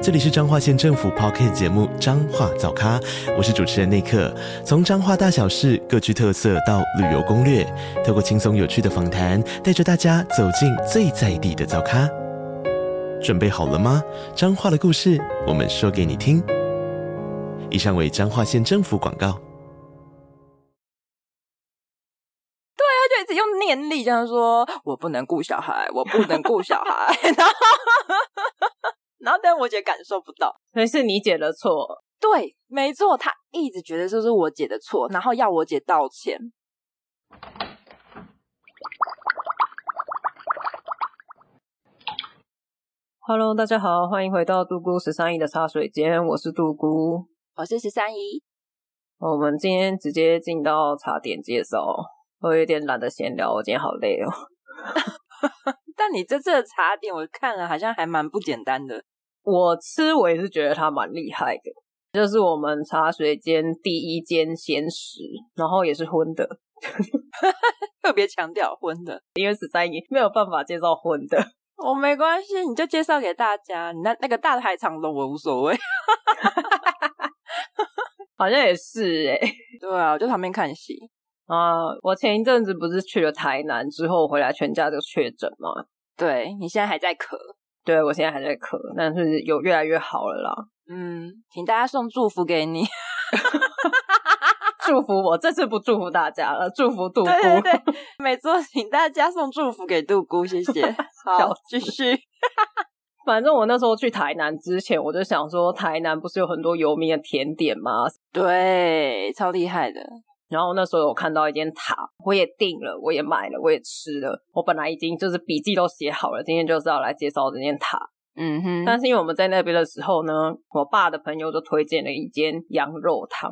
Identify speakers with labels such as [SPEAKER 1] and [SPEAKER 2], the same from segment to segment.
[SPEAKER 1] 这里是彰化县政府 Podcast 节目《彰化早咖》，我是主持人内克。从彰化大小事各具特色到旅游攻略，透过轻松有趣的访谈，带着大家走进最在地的早咖。准备好了吗？彰化的故事，我们说给你听。以上为彰化县政府广告。
[SPEAKER 2] 对啊，就一直用念力这样说：“我不能顾小孩，我不能顾小孩。”然后。然后，但我姐感受不到，
[SPEAKER 3] 所以是你姐的错。
[SPEAKER 2] 对，没错，她一直觉得这是我姐的错，然后要我姐道歉。
[SPEAKER 3] Hello，大家好，欢迎回到杜姑十三姨的茶水间，我是杜姑，
[SPEAKER 2] 我是十三姨。
[SPEAKER 3] 我们今天直接进到茶点介绍，我有点懒得闲聊，我今天好累哦。
[SPEAKER 2] 但你这次的茶点，我看了好像还蛮不简单的。
[SPEAKER 3] 我吃，我也是觉得它蛮厉害的。就是我们茶水间第一间鲜食，然后也是荤的，
[SPEAKER 2] 特别强调荤的，
[SPEAKER 3] 因为十三姨没有办法介绍荤的。
[SPEAKER 2] 我没关系，你就介绍给大家。你那那个大排长龙，我无所谓。
[SPEAKER 3] 好像也是哎、欸，
[SPEAKER 2] 对啊，我就旁边看戏。
[SPEAKER 3] 啊，我前一阵子不是去了台南之后回来，全家就确诊嘛。
[SPEAKER 2] 对，你现在还在咳，
[SPEAKER 3] 对，我现在还在咳，但是有越来越好了啦。
[SPEAKER 2] 嗯，请大家送祝福给你，
[SPEAKER 3] 祝福我。这次不祝福大家了，祝福杜姑。
[SPEAKER 2] 对对对，没错，请大家送祝福给杜姑，谢谢。好，继续。
[SPEAKER 3] 反正我那时候去台南之前，我就想说，台南不是有很多有名的甜点吗？
[SPEAKER 2] 对，超厉害的。
[SPEAKER 3] 然后那时候我看到一间塔，我也订了，我也买了，我也吃了。我本来已经就是笔记都写好了，今天就是要来介绍这间塔。
[SPEAKER 2] 嗯哼。
[SPEAKER 3] 但是因为我们在那边的时候呢，我爸的朋友就推荐了一间羊肉汤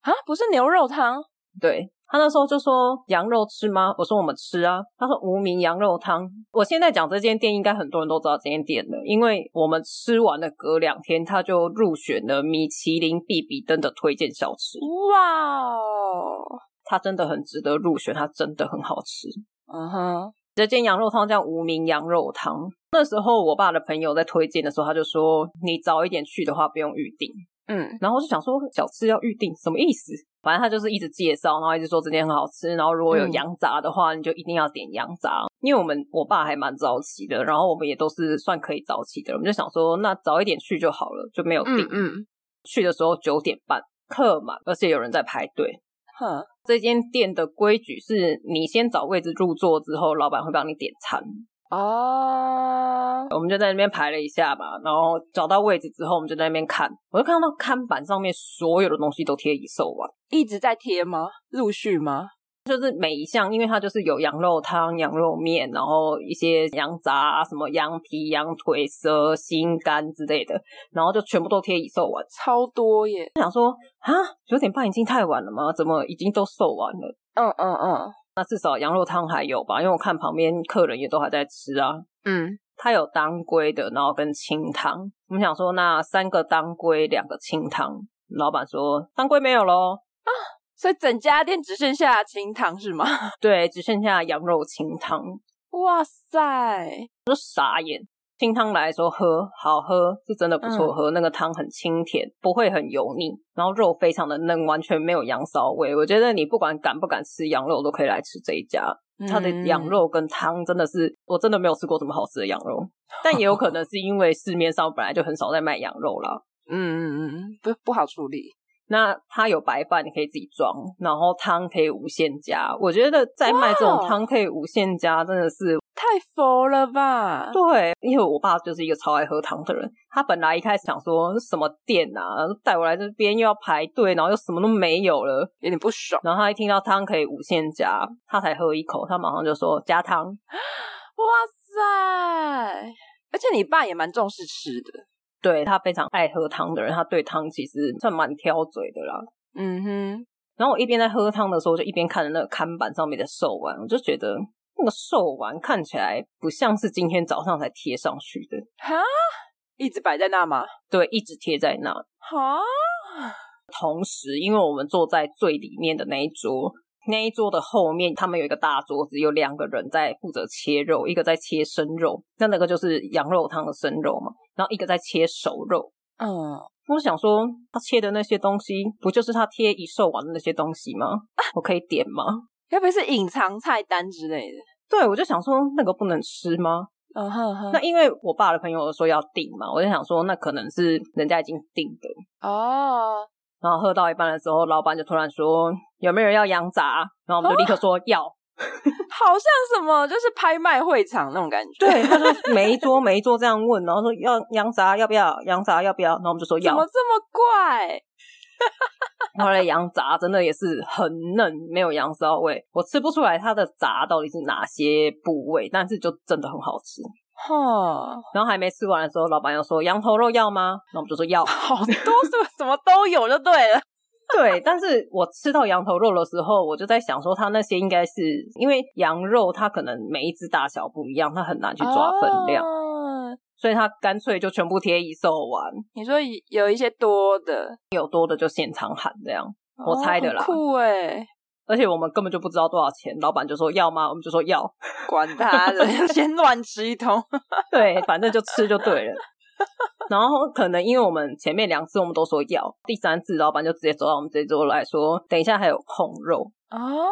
[SPEAKER 2] 啊，不是牛肉汤。
[SPEAKER 3] 对。他那时候就说羊肉吃吗？我说我们吃啊。他说无名羊肉汤。我现在讲这间店，应该很多人都知道这间店了，因为我们吃完了隔两天，他就入选了米其林必比登的推荐小吃。
[SPEAKER 2] 哇哦，
[SPEAKER 3] 它真的很值得入选，它真的很好吃。
[SPEAKER 2] 嗯哼，
[SPEAKER 3] 这间羊肉汤叫无名羊肉汤。那时候我爸的朋友在推荐的时候，他就说你早一点去的话不用预定。
[SPEAKER 2] 嗯，
[SPEAKER 3] 然后我就想说小吃要预定什么意思？反正他就是一直介绍，然后一直说这间很好吃，然后如果有羊杂的话，嗯、你就一定要点羊杂。因为我们我爸还蛮早起的，然后我们也都是算可以早起的，我们就想说那早一点去就好了，就没有订。
[SPEAKER 2] 嗯，嗯，
[SPEAKER 3] 去的时候九点半客满，而且有人在排队。
[SPEAKER 2] 哼，
[SPEAKER 3] 这间店的规矩是你先找位置入座之后，老板会帮你点餐。
[SPEAKER 2] 哦，oh.
[SPEAKER 3] 我们就在那边排了一下嘛，然后找到位置之后，我们就在那边看。我就看到看板上面所有的东西都贴已售完，
[SPEAKER 2] 一直在贴吗？陆续吗？
[SPEAKER 3] 就是每一项，因为它就是有羊肉汤、羊肉面，然后一些羊杂、什么羊皮、羊腿、蛇、心肝之类的，然后就全部都贴已售完，
[SPEAKER 2] 超多耶！
[SPEAKER 3] 我想说啊，九点半已经太晚了吗？怎么已经都售完了？
[SPEAKER 2] 嗯嗯嗯。
[SPEAKER 3] 那至少羊肉汤还有吧，因为我看旁边客人也都还在吃啊。
[SPEAKER 2] 嗯，
[SPEAKER 3] 它有当归的，然后跟清汤。我们想说，那三个当归，两个清汤。老板说当归没有喽啊，
[SPEAKER 2] 所以整家店只剩下清汤是吗？
[SPEAKER 3] 对，只剩下羊肉清汤。
[SPEAKER 2] 哇塞，
[SPEAKER 3] 我就傻眼。清汤来说喝好喝，是真的不错喝。嗯、那个汤很清甜，不会很油腻，然后肉非常的嫩，完全没有羊骚味。我觉得你不管敢不敢吃羊肉，都可以来吃这一家。嗯、它的羊肉跟汤真的是，我真的没有吃过这么好吃的羊肉。但也有可能是因为市面上本来就很少在卖羊肉啦。
[SPEAKER 2] 嗯嗯嗯，不不好处理。
[SPEAKER 3] 那它有白饭，你可以自己装，然后汤可以无限加。我觉得在卖这种汤可以无限加，真的是。
[SPEAKER 2] 太佛了吧！
[SPEAKER 3] 对，因为我爸就是一个超爱喝汤的人。他本来一开始想说什么店啊，带我来这边又要排队，然后又什么都没有了，
[SPEAKER 2] 有点不爽。
[SPEAKER 3] 然后他一听到汤可以无限加，他才喝一口，他马上就说加汤。
[SPEAKER 2] 哇塞！而且你爸也蛮重视吃的，
[SPEAKER 3] 对，他非常爱喝汤的人，他对汤其实算蛮挑嘴的啦。
[SPEAKER 2] 嗯哼。
[SPEAKER 3] 然后我一边在喝汤的时候，就一边看着那个看板上面的售完，我就觉得。那个寿丸看起来不像是今天早上才贴上去的，
[SPEAKER 2] 哈，一直摆在那吗？
[SPEAKER 3] 对，一直贴在那。
[SPEAKER 2] 哈，
[SPEAKER 3] 同时，因为我们坐在最里面的那一桌，那一桌的后面，他们有一个大桌子，有两个人在负责切肉，一个在切生肉，那那个就是羊肉汤的生肉嘛，然后一个在切熟肉。
[SPEAKER 2] 嗯，
[SPEAKER 3] 我想说，他切的那些东西，不就是他贴一寿丸的那些东西吗？我可以点吗？
[SPEAKER 2] 该不会是隐藏菜单之类的？
[SPEAKER 3] 对，我就想说，那个不能吃吗？
[SPEAKER 2] 嗯哼哼。
[SPEAKER 3] 那因为我爸的朋友说要订嘛，我就想说，那可能是人家已经订的
[SPEAKER 2] 哦。
[SPEAKER 3] 然后喝到一半的时候，老板就突然说：“有没有人要羊杂？”然后我们就立刻说要。哦、
[SPEAKER 2] 好像什么就是拍卖会场那种感觉。
[SPEAKER 3] 对，他就每一桌每一桌这样问，然后说要羊杂要不要？羊杂要不要？然后我们就说要。
[SPEAKER 2] 怎么这么怪？
[SPEAKER 3] 后来羊杂真的也是很嫩，没有羊骚味，我吃不出来它的杂到底是哪些部位，但是就真的很好吃。
[SPEAKER 2] 哈，
[SPEAKER 3] 然后还没吃完的时候，老板又说羊头肉要吗？那我们就说要，
[SPEAKER 2] 好多是什么都有就对了。
[SPEAKER 3] 对，但是我吃到羊头肉的时候，我就在想说，它那些应该是因为羊肉它可能每一只大小不一样，它很难去抓分量。哦所以他干脆就全部贴一售完。
[SPEAKER 2] 你说有一些多的，
[SPEAKER 3] 有多的就现场喊这样，哦、我猜的啦。
[SPEAKER 2] 酷哎！
[SPEAKER 3] 而且我们根本就不知道多少钱，老板就说要吗？我们就说要，
[SPEAKER 2] 管他的，先乱吃一通。
[SPEAKER 3] 对，反正就吃就对了。然后可能因为我们前面两次我们都说要，第三次老板就直接走到我们这桌来说，等一下还有控肉
[SPEAKER 2] 哦。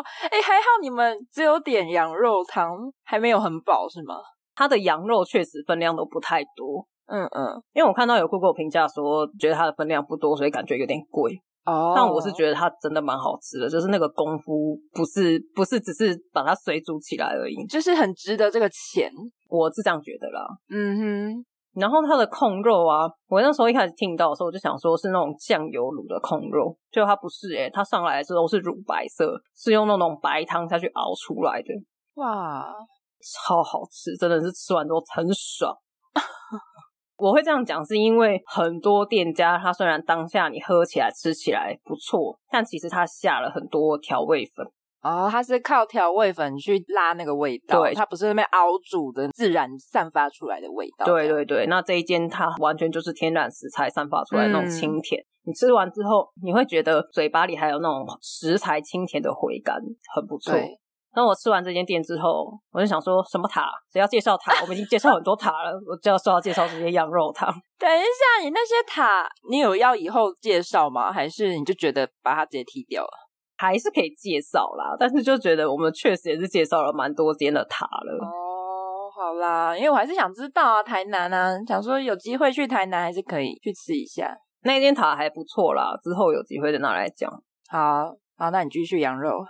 [SPEAKER 2] 哎，还好你们只有点羊肉汤，还没有很饱是吗？
[SPEAKER 3] 它的羊肉确实分量都不太多，
[SPEAKER 2] 嗯嗯，
[SPEAKER 3] 因为我看到有 Google 评价说，觉得它的分量不多，所以感觉有点贵
[SPEAKER 2] 哦。
[SPEAKER 3] 但我是觉得它真的蛮好吃的，就是那个功夫不是不是只是把它水煮起来而已，
[SPEAKER 2] 就是很值得这个钱，
[SPEAKER 3] 我是这样觉得啦。
[SPEAKER 2] 嗯哼。
[SPEAKER 3] 然后它的控肉啊，我那时候一开始听到的时候，我就想说是那种酱油卤的控肉，结果它不是诶、欸、它上来的时候是乳白色，是用那种白汤下去熬出来的。
[SPEAKER 2] 哇，
[SPEAKER 3] 超好吃，真的是吃完之后很爽。我会这样讲，是因为很多店家，它虽然当下你喝起来吃起来不错，但其实它下了很多调味粉。
[SPEAKER 2] 哦，它是靠调味粉去拉那个味道，对，它不是那边熬煮的自然散发出来的味道。
[SPEAKER 3] 对对对，那这一间它完全就是天然食材散发出来的那种清甜，嗯、你吃完之后你会觉得嘴巴里还有那种食材清甜的回甘，很不错。那我吃完这间店之后，我就想说什么塔？谁要介绍塔？我们已经介绍很多塔了，我就要说要介绍这些羊肉汤。
[SPEAKER 2] 等一下，你那些塔，你有要以后介绍吗？还是你就觉得把它直接踢掉了？
[SPEAKER 3] 还是可以介绍啦，但是就觉得我们确实也是介绍了蛮多间的塔了。
[SPEAKER 2] 哦，好啦，因为我还是想知道啊，台南啊，想说有机会去台南还是可以去吃一下。
[SPEAKER 3] 那间塔还不错啦，之后有机会再拿来讲。
[SPEAKER 2] 好，好，那你继续羊肉。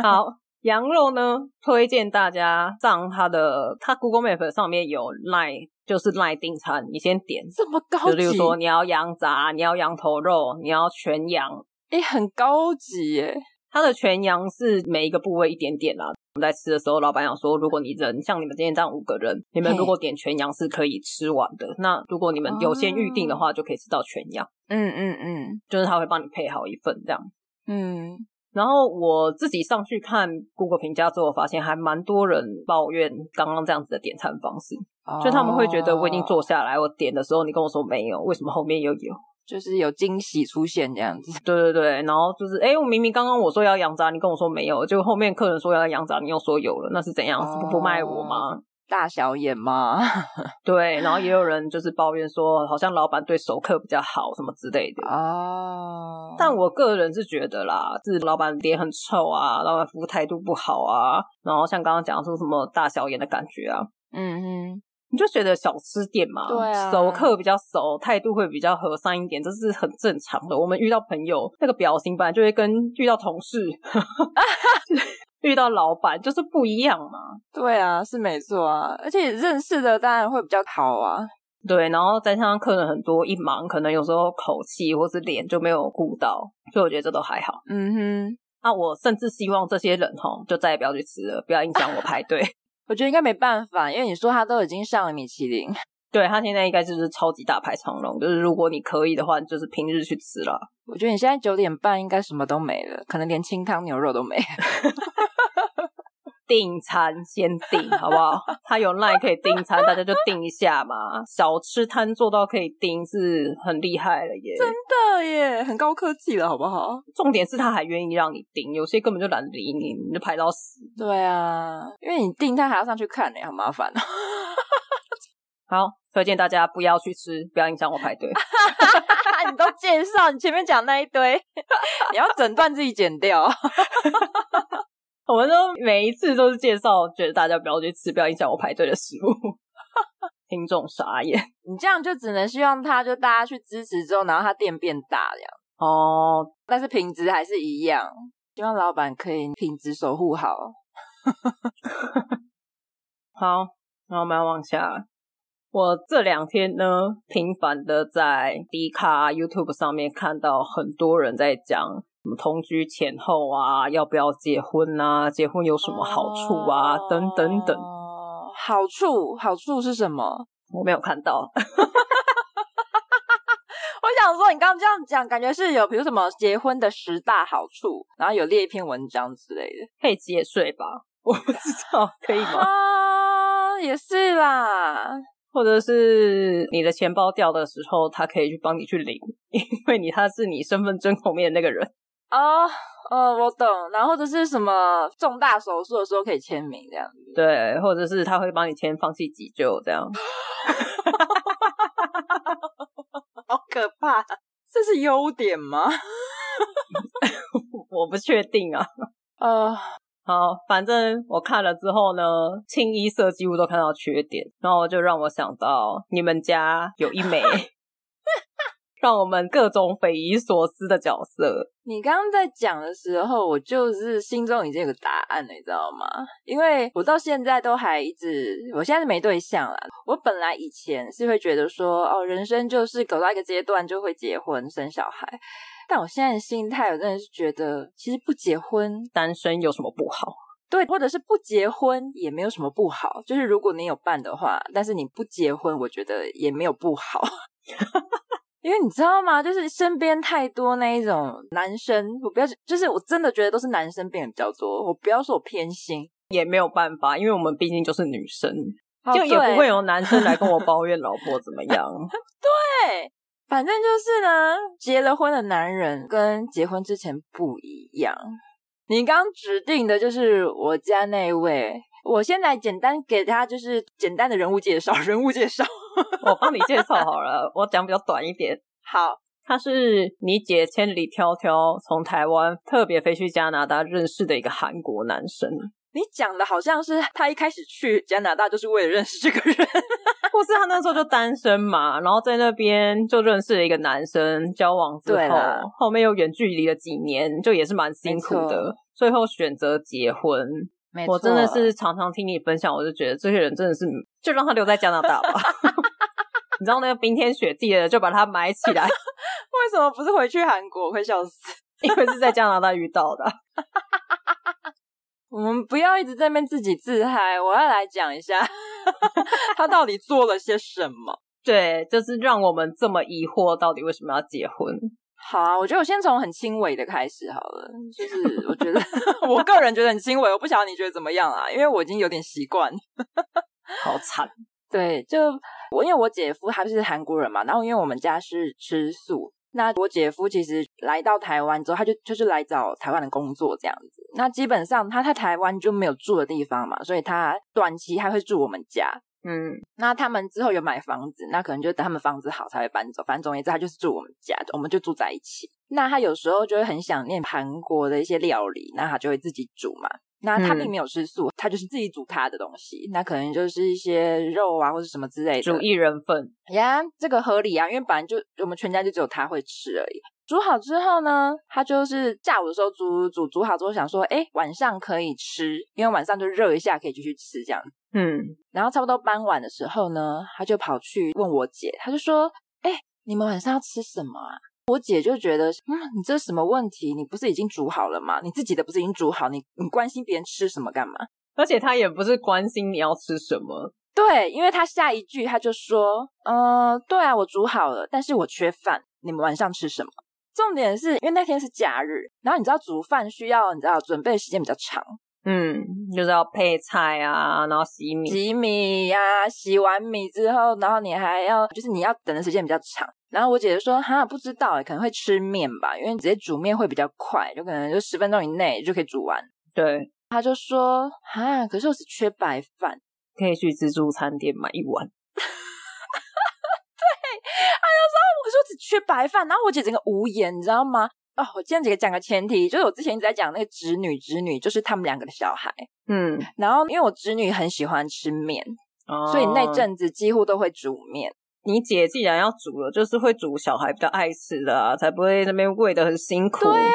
[SPEAKER 3] 好，羊肉呢，推荐大家上它的，它 Google Map 上面有 Line，就是 Line 订餐，你先点
[SPEAKER 2] 这么高级，
[SPEAKER 3] 就例如说你要羊杂，你要羊头肉，你要全羊。
[SPEAKER 2] 诶、欸、很高级耶！
[SPEAKER 3] 它的全羊是每一个部位一点点啦。我们在吃的时候，老板想说，如果你人像你们今天这样五个人，你们如果点全羊是可以吃完的。那如果你们有先预定的话，就可以吃到全羊。
[SPEAKER 2] 嗯嗯嗯，
[SPEAKER 3] 就是他会帮你配好一份这样。
[SPEAKER 2] 嗯，
[SPEAKER 3] 然后我自己上去看 Google 评价之后，发现还蛮多人抱怨刚刚这样子的点餐方式，就他们会觉得我已经坐下来，我点的时候你跟我说没有，为什么后面又有？
[SPEAKER 2] 就是有惊喜出现这样子，
[SPEAKER 3] 对对对，然后就是，哎，我明明刚刚我说要羊杂，你跟我说没有，就后面客人说要羊杂，你又说有了，那是怎样？不不卖我吗？
[SPEAKER 2] 大小眼吗？
[SPEAKER 3] 对，然后也有人就是抱怨说，好像老板对熟客比较好，什么之类的。
[SPEAKER 2] 哦，
[SPEAKER 3] 但我个人是觉得啦，是老板脸很臭啊，老板服务态度不好啊，然后像刚刚讲说什么大小眼的感觉啊，
[SPEAKER 2] 嗯嗯。
[SPEAKER 3] 你就觉得小吃店嘛，
[SPEAKER 2] 对啊，
[SPEAKER 3] 熟客比较熟，态度会比较和善一点，这是很正常的。我们遇到朋友那个表情，本来就会跟遇到同事、遇到老板就是不一样嘛。
[SPEAKER 2] 对啊，是没错啊，而且认识的当然会比较好啊。
[SPEAKER 3] 对，然后再加上客人很多，一忙可能有时候口气或是脸就没有顾到，所以我觉得这都还好。
[SPEAKER 2] 嗯哼，
[SPEAKER 3] 那我甚至希望这些人吼，就再也不要去吃了，不要影响我排队。
[SPEAKER 2] 我觉得应该没办法，因为你说他都已经上了米其林，
[SPEAKER 3] 对，他现在应该就是超级大排长龙，就是如果你可以的话，就是平日去吃了。
[SPEAKER 2] 我觉得你现在九点半应该什么都没了，可能连清汤牛肉都没了。
[SPEAKER 3] 订餐先订好不好？他有 LINE 可以订餐，大家就订一下嘛。小吃摊做到可以订是很厉害了耶，
[SPEAKER 2] 真的耶，很高科技了，好不好？
[SPEAKER 3] 重点是他还愿意让你订，有些根本就懒得理你，你就排到死。
[SPEAKER 2] 对啊，因为你订他还要上去看呢，好麻烦哦。
[SPEAKER 3] 好，推荐大家不要去吃，不要影响我排队。
[SPEAKER 2] 你都介绍，你前面讲那一堆，你要整段自己剪掉。
[SPEAKER 3] 我们都每一次都是介绍，觉得大家不要去吃，不要影响我排队的食物。听众傻眼，
[SPEAKER 2] 你这样就只能希望他就大家去支持之后，然后他店变大这样。
[SPEAKER 3] 哦，
[SPEAKER 2] 但是品质还是一样，希望老板可以品质守护好。
[SPEAKER 3] 好，那我们要往下。我这两天呢，频繁的在 D 卡 YouTube 上面看到很多人在讲什么同居前后啊，要不要结婚啊，结婚有什么好处啊，哦、等等等。
[SPEAKER 2] 好处，好处是什么？
[SPEAKER 3] 我没有看到。
[SPEAKER 2] 我想说，你刚刚这样讲，感觉是有，比如什么结婚的十大好处，然后有列一篇文章之类的，
[SPEAKER 3] 可以节税吧？我不知道，可以吗？
[SPEAKER 2] 啊，也是啦。
[SPEAKER 3] 或者是你的钱包掉的时候，他可以去帮你去领，因为你他是你身份证后面的那个人。
[SPEAKER 2] 哦哦，我懂。然后或者是什么重大手术的时候可以签名这样子。
[SPEAKER 3] 对，或者是他会帮你签放弃急救这样。
[SPEAKER 2] 好可怕！这是优点吗？
[SPEAKER 3] 我不确定啊。
[SPEAKER 2] 呃。
[SPEAKER 3] 好，反正我看了之后呢，清一色几乎都看到缺点，然后就让我想到你们家有一枚，让我们各种匪夷所思的角色。
[SPEAKER 2] 你刚刚在讲的时候，我就是心中已经有个答案了，你知道吗？因为我到现在都还一直，我现在是没对象啦。我本来以前是会觉得说，哦，人生就是走到一个阶段就会结婚生小孩。但我现在的心态，我真的是觉得，其实不结婚
[SPEAKER 3] 单身有什么不好？
[SPEAKER 2] 对，或者是不结婚也没有什么不好。就是如果你有伴的话，但是你不结婚，我觉得也没有不好。因为你知道吗？就是身边太多那一种男生，我不要，就是我真的觉得都是男生变得比较多。我不要说我偏心，
[SPEAKER 3] 也没有办法，因为我们毕竟就是女生，哦、就也不会有男生来跟我抱怨老婆怎么样。
[SPEAKER 2] 对。反正就是呢，结了婚的男人跟结婚之前不一样。你刚指定的就是我家那位，我现在简单给他就是简单的人物介绍，人物介绍，
[SPEAKER 3] 我帮你介绍好了，我讲比较短一点。
[SPEAKER 2] 好，
[SPEAKER 3] 他是你姐千里迢迢从台湾特别飞去加拿大认识的一个韩国男生。
[SPEAKER 2] 你讲的好像是他一开始去加拿大就是为了认识这个人，
[SPEAKER 3] 或是他那时候就单身嘛，然后在那边就认识了一个男生，交往之后，啦后面又远距离了几年，就也是蛮辛苦的，最后选择结婚。我真的是常常听你分享，我就觉得这些人真的是就让他留在加拿大吧。你知道那个冰天雪地的，就把它埋起来。
[SPEAKER 2] 为什么不是回去韩国？我会笑死，
[SPEAKER 3] 因为是在加拿大遇到的。
[SPEAKER 2] 我们不要一直在那边自己自嗨，我要来讲一下他到底做了些什么。
[SPEAKER 3] 对，就是让我们这么疑惑，到底为什么要结婚？
[SPEAKER 2] 好啊，我觉得我先从很轻微的开始好了。就是我觉得我个人觉得很轻微，我不晓得你觉得怎么样啊？因为我已经有点习惯。
[SPEAKER 3] 好惨。
[SPEAKER 2] 对，就我因为我姐夫他是韩国人嘛，然后因为我们家是吃素。那我姐夫其实来到台湾之后，他就就是来找台湾的工作这样子。那基本上他在台湾就没有住的地方嘛，所以他短期还会住我们家。嗯，那他们之后有买房子，那可能就等他们房子好才会搬走。反正总而言之，他就是住我们家，我们就住在一起。那他有时候就会很想念韩国的一些料理，那他就会自己煮嘛。那他并没有吃素，嗯、他就是自己煮他的东西。那可能就是一些肉啊，或者什么之类的。
[SPEAKER 3] 煮一人份
[SPEAKER 2] 呀，这个合理啊，因为本来就我们全家就只有他会吃而已。煮好之后呢，他就是下午的时候煮煮煮好之后，想说，哎，晚上可以吃，因为晚上就热一下可以继续吃这样。嗯，然后差不多傍晚的时候呢，他就跑去问我姐，他就说，哎，你们晚上要吃什么啊？我姐就觉得，嗯，你这是什么问题？你不是已经煮好了吗？你自己的不是已经煮好？你你关心别人吃什么干嘛？
[SPEAKER 3] 而且她也不是关心你要吃什么，
[SPEAKER 2] 对，因为她下一句她就说：“嗯、呃，对啊，我煮好了，但是我缺饭，你们晚上吃什么？”重点是因为那天是假日，然后你知道煮饭需要你知道准备时间比较长，
[SPEAKER 3] 嗯，就是要配菜啊，然后洗米，
[SPEAKER 2] 洗米呀、啊，洗完米之后，然后你还要就是你要等的时间比较长。然后我姐姐说：“哈，不知道诶，可能会吃面吧，因为直接煮面会比较快，就可能就十分钟以内就可以煮完。”
[SPEAKER 3] 对，
[SPEAKER 2] 她就说：“哈，可是我只缺白饭，
[SPEAKER 3] 可以去自助餐店买一碗。”
[SPEAKER 2] 他就说：“我说只缺白饭。”然后我姐整个无言，你知道吗？哦，我今天姐姐讲个前提，就是我之前一直在讲那个侄女，侄女就是他们两个的小孩。
[SPEAKER 3] 嗯，
[SPEAKER 2] 然后因为我侄女很喜欢吃面，哦、所以那阵子几乎都会煮面。
[SPEAKER 3] 你姐既然要煮了，就是会煮小孩比较爱吃的啊，才不会那边喂的很辛苦。
[SPEAKER 2] 对啊。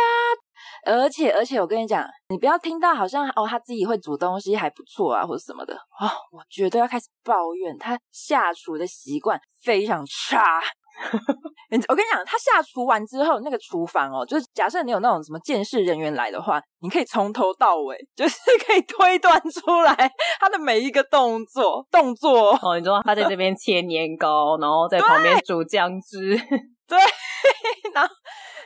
[SPEAKER 2] 而且而且，我跟你讲，你不要听到好像哦，他自己会煮东西还不错啊，或者什么的哦，我绝对要开始抱怨他下厨的习惯非常差。我跟你讲，他下厨完之后，那个厨房哦，就是假设你有那种什么监视人员来的话，你可以从头到尾，就是 可以推断出来他的每一个动作动作。
[SPEAKER 3] 哦，你知道他在这边切年糕，然后在旁边煮酱汁，
[SPEAKER 2] 对，然后。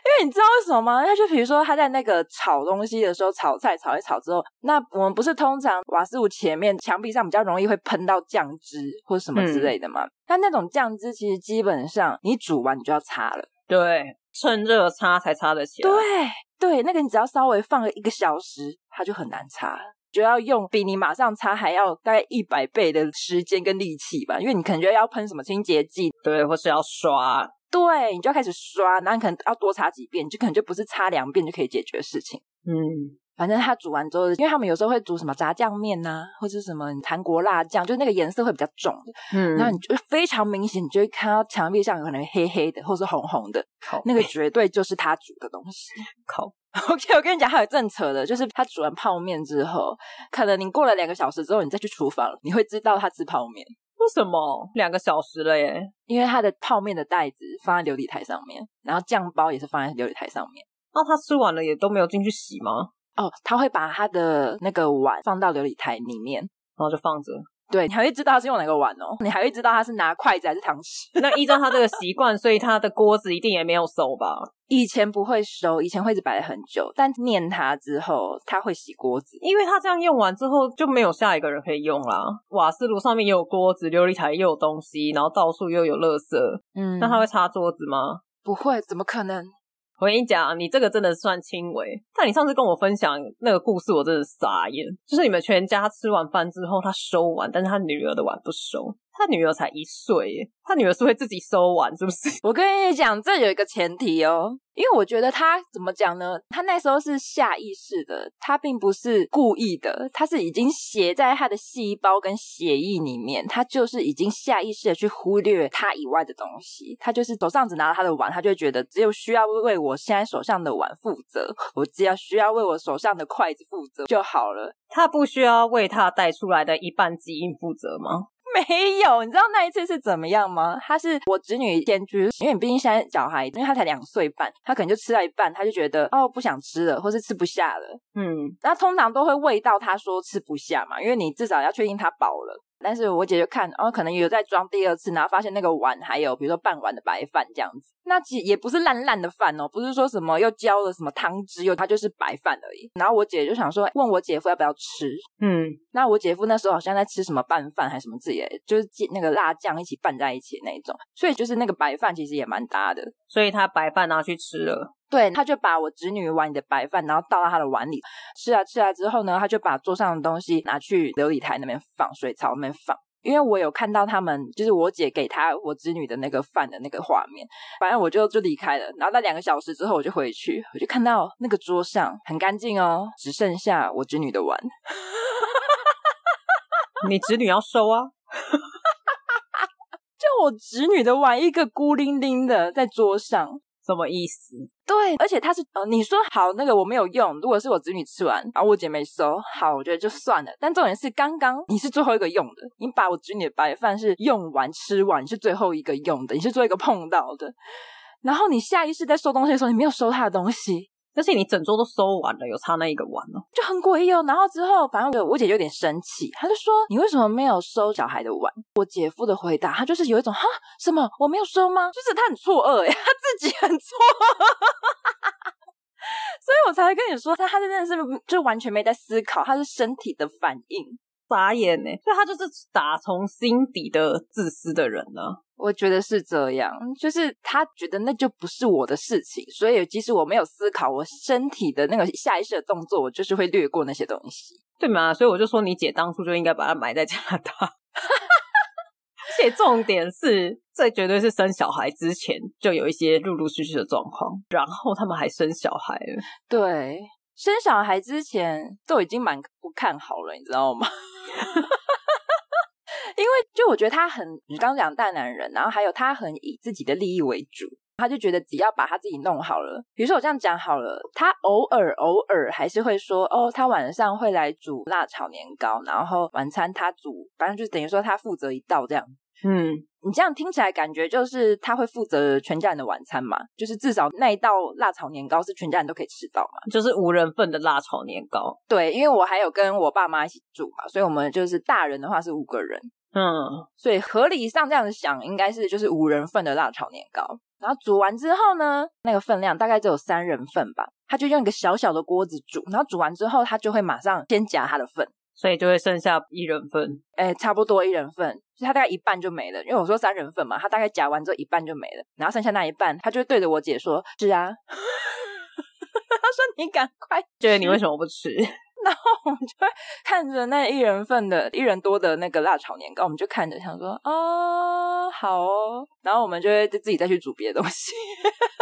[SPEAKER 2] 因为你知道为什么吗？他就比如说他在那个炒东西的时候，炒菜炒一炒之后，那我们不是通常瓦斯炉前面墙壁上比较容易会喷到酱汁或者什么之类的吗？但、嗯、那种酱汁其实基本上你煮完你就要擦了，
[SPEAKER 3] 对，趁热擦才擦得起来。
[SPEAKER 2] 对对，那个你只要稍微放个一个小时，它就很难擦，就要用比你马上擦还要大概一百倍的时间跟力气吧，因为你可能觉得要喷什么清洁剂，
[SPEAKER 3] 对，或是要刷。
[SPEAKER 2] 对，你就要开始刷，然后你可能要多擦几遍，就可能就不是擦两遍就可以解决的事情。
[SPEAKER 3] 嗯，
[SPEAKER 2] 反正他煮完之后，因为他们有时候会煮什么炸酱面呐、啊，或者什么韩国辣酱，就是那个颜色会比较重的。
[SPEAKER 3] 嗯，
[SPEAKER 2] 然后你就非常明显，你就会看到墙壁上有可能黑黑的，或是红红的，
[SPEAKER 3] 靠，
[SPEAKER 2] 那个绝对就是他煮的东西。
[SPEAKER 3] 靠，
[SPEAKER 2] OK，我跟你讲，还有正扯的，就是他煮完泡面之后，可能你过了两个小时之后，你再去厨房，你会知道他吃泡面。
[SPEAKER 3] 为什么两个小时了耶？
[SPEAKER 2] 因为他的泡面的袋子放在琉璃台上面，然后酱包也是放在琉璃台上面。
[SPEAKER 3] 那他吃完了也都没有进去洗吗？
[SPEAKER 2] 哦，他会把他的那个碗放到琉璃台里面，
[SPEAKER 3] 然后就放着。
[SPEAKER 2] 对，你还会知道他是用哪个碗哦，你还会知道他是拿筷子还是汤匙。
[SPEAKER 3] 那依照他这个习惯，所以他的锅子一定也没有收吧？
[SPEAKER 2] 以前不会收，以前会一直摆了很久。但念他之后，他会洗锅子，
[SPEAKER 3] 因为他这样用完之后就没有下一个人可以用啦。瓦斯炉上面也有锅子，琉璃台又有东西，然后到处又有垃圾。
[SPEAKER 2] 嗯，
[SPEAKER 3] 那他会擦桌子吗？
[SPEAKER 2] 不会，怎么可能？
[SPEAKER 3] 我跟你讲，你这个真的算轻微。但你上次跟我分享那个故事，我真的傻眼。就是你们全家吃完饭之后，他收碗，但是他女儿的碗不收。他女儿才一岁耶，他女儿是会自己收碗，是不是？
[SPEAKER 2] 我跟你讲，这有一个前提哦，因为我觉得他怎么讲呢？他那时候是下意识的，他并不是故意的，他是已经写在他的细胞跟血液里面，他就是已经下意识的去忽略他以外的东西。他就是手上只拿了他的碗，他就会觉得只有需要为我现在手上的碗负责，我只要需要为我手上的筷子负责就好了。
[SPEAKER 3] 他不需要为他带出来的一半基因负责吗？
[SPEAKER 2] 没有，你知道那一次是怎么样吗？他是我侄女先去，因为你毕竟现在小孩，因为他才两岁半，他可能就吃到一半，他就觉得哦不想吃了，或是吃不下了。
[SPEAKER 3] 嗯，
[SPEAKER 2] 那通常都会喂到他说吃不下嘛，因为你至少要确定他饱了。但是我姐就看，哦，可能有在装第二次，然后发现那个碗还有，比如说半碗的白饭这样子。那其实也不是烂烂的饭哦，不是说什么又浇了什么汤汁，又它就是白饭而已。然后我姐就想说，问我姐夫要不要吃。
[SPEAKER 3] 嗯，
[SPEAKER 2] 那我姐夫那时候好像在吃什么拌饭还是什么之类的，就是那个辣酱一起拌在一起那一种，所以就是那个白饭其实也蛮搭的。
[SPEAKER 3] 所以他白饭拿去吃了。
[SPEAKER 2] 对，他就把我侄女碗里的白饭，然后倒到他的碗里吃啊吃啊之后呢，他就把桌上的东西拿去琉璃台那边放，水槽那边放。因为我有看到他们，就是我姐给他我侄女的那个饭的那个画面。反正我就就离开了，然后在两个小时之后我就回去，我就看到那个桌上很干净哦，只剩下我侄女的碗。
[SPEAKER 3] 你侄女要收啊？
[SPEAKER 2] 就我侄女的碗，一个孤零零的在桌上。
[SPEAKER 3] 什么意思？
[SPEAKER 2] 对，而且他是呃，你说好那个我没有用，如果是我子女吃完，然后我姐没收，好，我觉得就算了。但重点是，刚刚你是最后一个用的，你把我侄女的白饭是用完吃完，你是最后一个用的，你是最后一个碰到的。然后你下意识在收东西的时候，你没有收他的东西，
[SPEAKER 3] 而且你整桌都收完了，有差那一个碗哦，
[SPEAKER 2] 就很诡异哦。然后之后，反正我姐就有点生气，她就说：“你为什么没有收小孩的碗？”我姐夫的回答，他就是有一种哈什么我没有收吗？就是他很错愕呀，他自己很错愕，所以我才会跟你说，他他真的是就完全没在思考，他是身体的反应。
[SPEAKER 3] 傻眼呢，所以他就是打从心底的自私的人呢。
[SPEAKER 2] 我觉得是这样，就是他觉得那就不是我的事情，所以即使我没有思考，我身体的那个下意识的动作，我就是会略过那些东西，
[SPEAKER 3] 对吗？所以我就说，你姐当初就应该把它埋在加拿大。而且重点是，这绝对是生小孩之前就有一些陆陆续续的状况，然后他们还生小孩了。
[SPEAKER 2] 对。生小孩之前都已经蛮不看好了，你知道吗？因为就我觉得他很，你刚刚讲大男人，然后还有他很以自己的利益为主，他就觉得只要把他自己弄好了。比如说我这样讲好了，他偶尔偶尔还是会说，哦，他晚上会来煮辣炒年糕，然后晚餐他煮，反正就等于说他负责一道这样。
[SPEAKER 3] 嗯，
[SPEAKER 2] 你这样听起来感觉就是他会负责全家人的晚餐嘛？就是至少那一道辣炒年糕是全家人都可以吃到嘛？
[SPEAKER 3] 就是五人份的辣炒年糕。
[SPEAKER 2] 对，因为我还有跟我爸妈一起住嘛，所以我们就是大人的话是五个人。
[SPEAKER 3] 嗯，
[SPEAKER 2] 所以合理上这样子想，应该是就是五人份的辣炒年糕。然后煮完之后呢，那个分量大概只有三人份吧，他就用一个小小的锅子煮。然后煮完之后，他就会马上先夹他的份。
[SPEAKER 3] 所以就会剩下一人份，
[SPEAKER 2] 哎，差不多一人份，就他大概一半就没了。因为我说三人份嘛，他大概夹完之后一半就没了，然后剩下那一半，他就对着我姐说：“是啊。”他说：“你赶快。”
[SPEAKER 3] 觉得你为什么不吃？
[SPEAKER 2] 然后我们就会看着那一人份的一人多的那个辣炒年糕，我们就看着想说：“哦，好哦。”然后我们就会自己再去煮别的东西，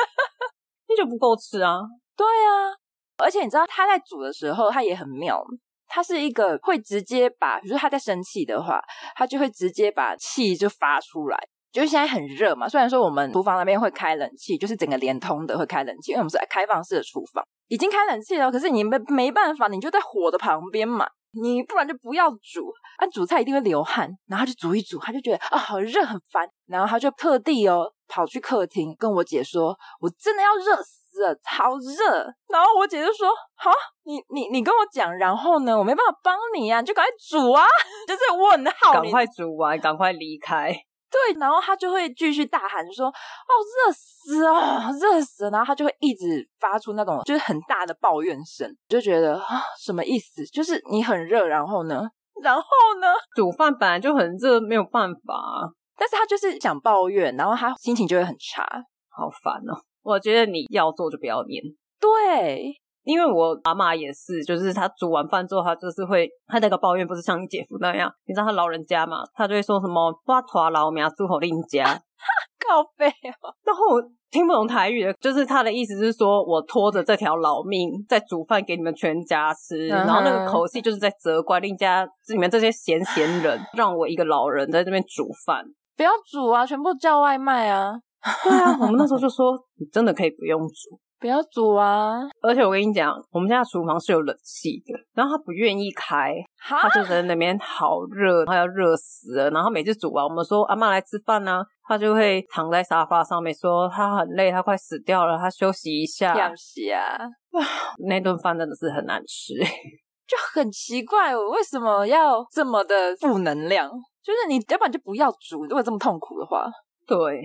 [SPEAKER 3] 那就不够吃啊。
[SPEAKER 2] 对啊，而且你知道他在煮的时候，他也很妙。他是一个会直接把，比如说他在生气的话，他就会直接把气就发出来。就是现在很热嘛，虽然说我们厨房那边会开冷气，就是整个连通的会开冷气，因为我们是开放式的厨房，已经开冷气了。可是你没没办法，你就在火的旁边嘛，你不然就不要煮。啊，煮菜一定会流汗，然后就煮一煮，他就觉得啊好热很烦，然后他就特地哦跑去客厅跟我姐说，我真的要热死。好热，然后我姐就说：“好，你你你跟我讲，然后呢，我没办法帮你呀、啊，你就赶快煮啊，就是问号，
[SPEAKER 3] 赶快煮完，赶快离开。”
[SPEAKER 2] 对，然后他就会继续大喊说：“哦，热死啊，热死了！”然后他就会一直发出那种就是很大的抱怨声，就觉得啊，什么意思？就是你很热，然后呢，然后呢，
[SPEAKER 3] 煮饭本来就很热，没有办法。
[SPEAKER 2] 但是他就是想抱怨，然后他心情就会很差，
[SPEAKER 3] 好烦哦。我觉得你要做就不要念。
[SPEAKER 2] 对，
[SPEAKER 3] 因为我阿妈也是，就是她煮完饭之后，她就是会，她那个抱怨不是像你姐夫那样，你知道她老人家嘛，她就会说什么“把拖老苗煮好另家 ”，
[SPEAKER 2] 靠背哦。
[SPEAKER 3] 然后我听不懂台语的，就是她的意思是说我拖着这条老命在煮饭给你们全家吃，嗯、然后那个口气就是在责怪另家你们这些闲闲人，让我一个老人在这边煮饭，
[SPEAKER 2] 不要煮啊，全部叫外卖啊。
[SPEAKER 3] 对啊，我们那时候就说，你真的可以不用煮，
[SPEAKER 2] 不要煮啊！
[SPEAKER 3] 而且我跟你讲，我们家的厨房是有冷气的，然后他不愿意开，他就在那边好热，他要热死了。然后每次煮完，我们说阿妈来吃饭呢，他就会躺在沙发上面说他很累，他快死掉了，他休息一下。
[SPEAKER 2] 休息啊！
[SPEAKER 3] 那顿饭真的是很难吃，
[SPEAKER 2] 就很奇怪，我为什么要这么的负能量？就是你要不然就不要煮，如果这么痛苦的话，
[SPEAKER 3] 对。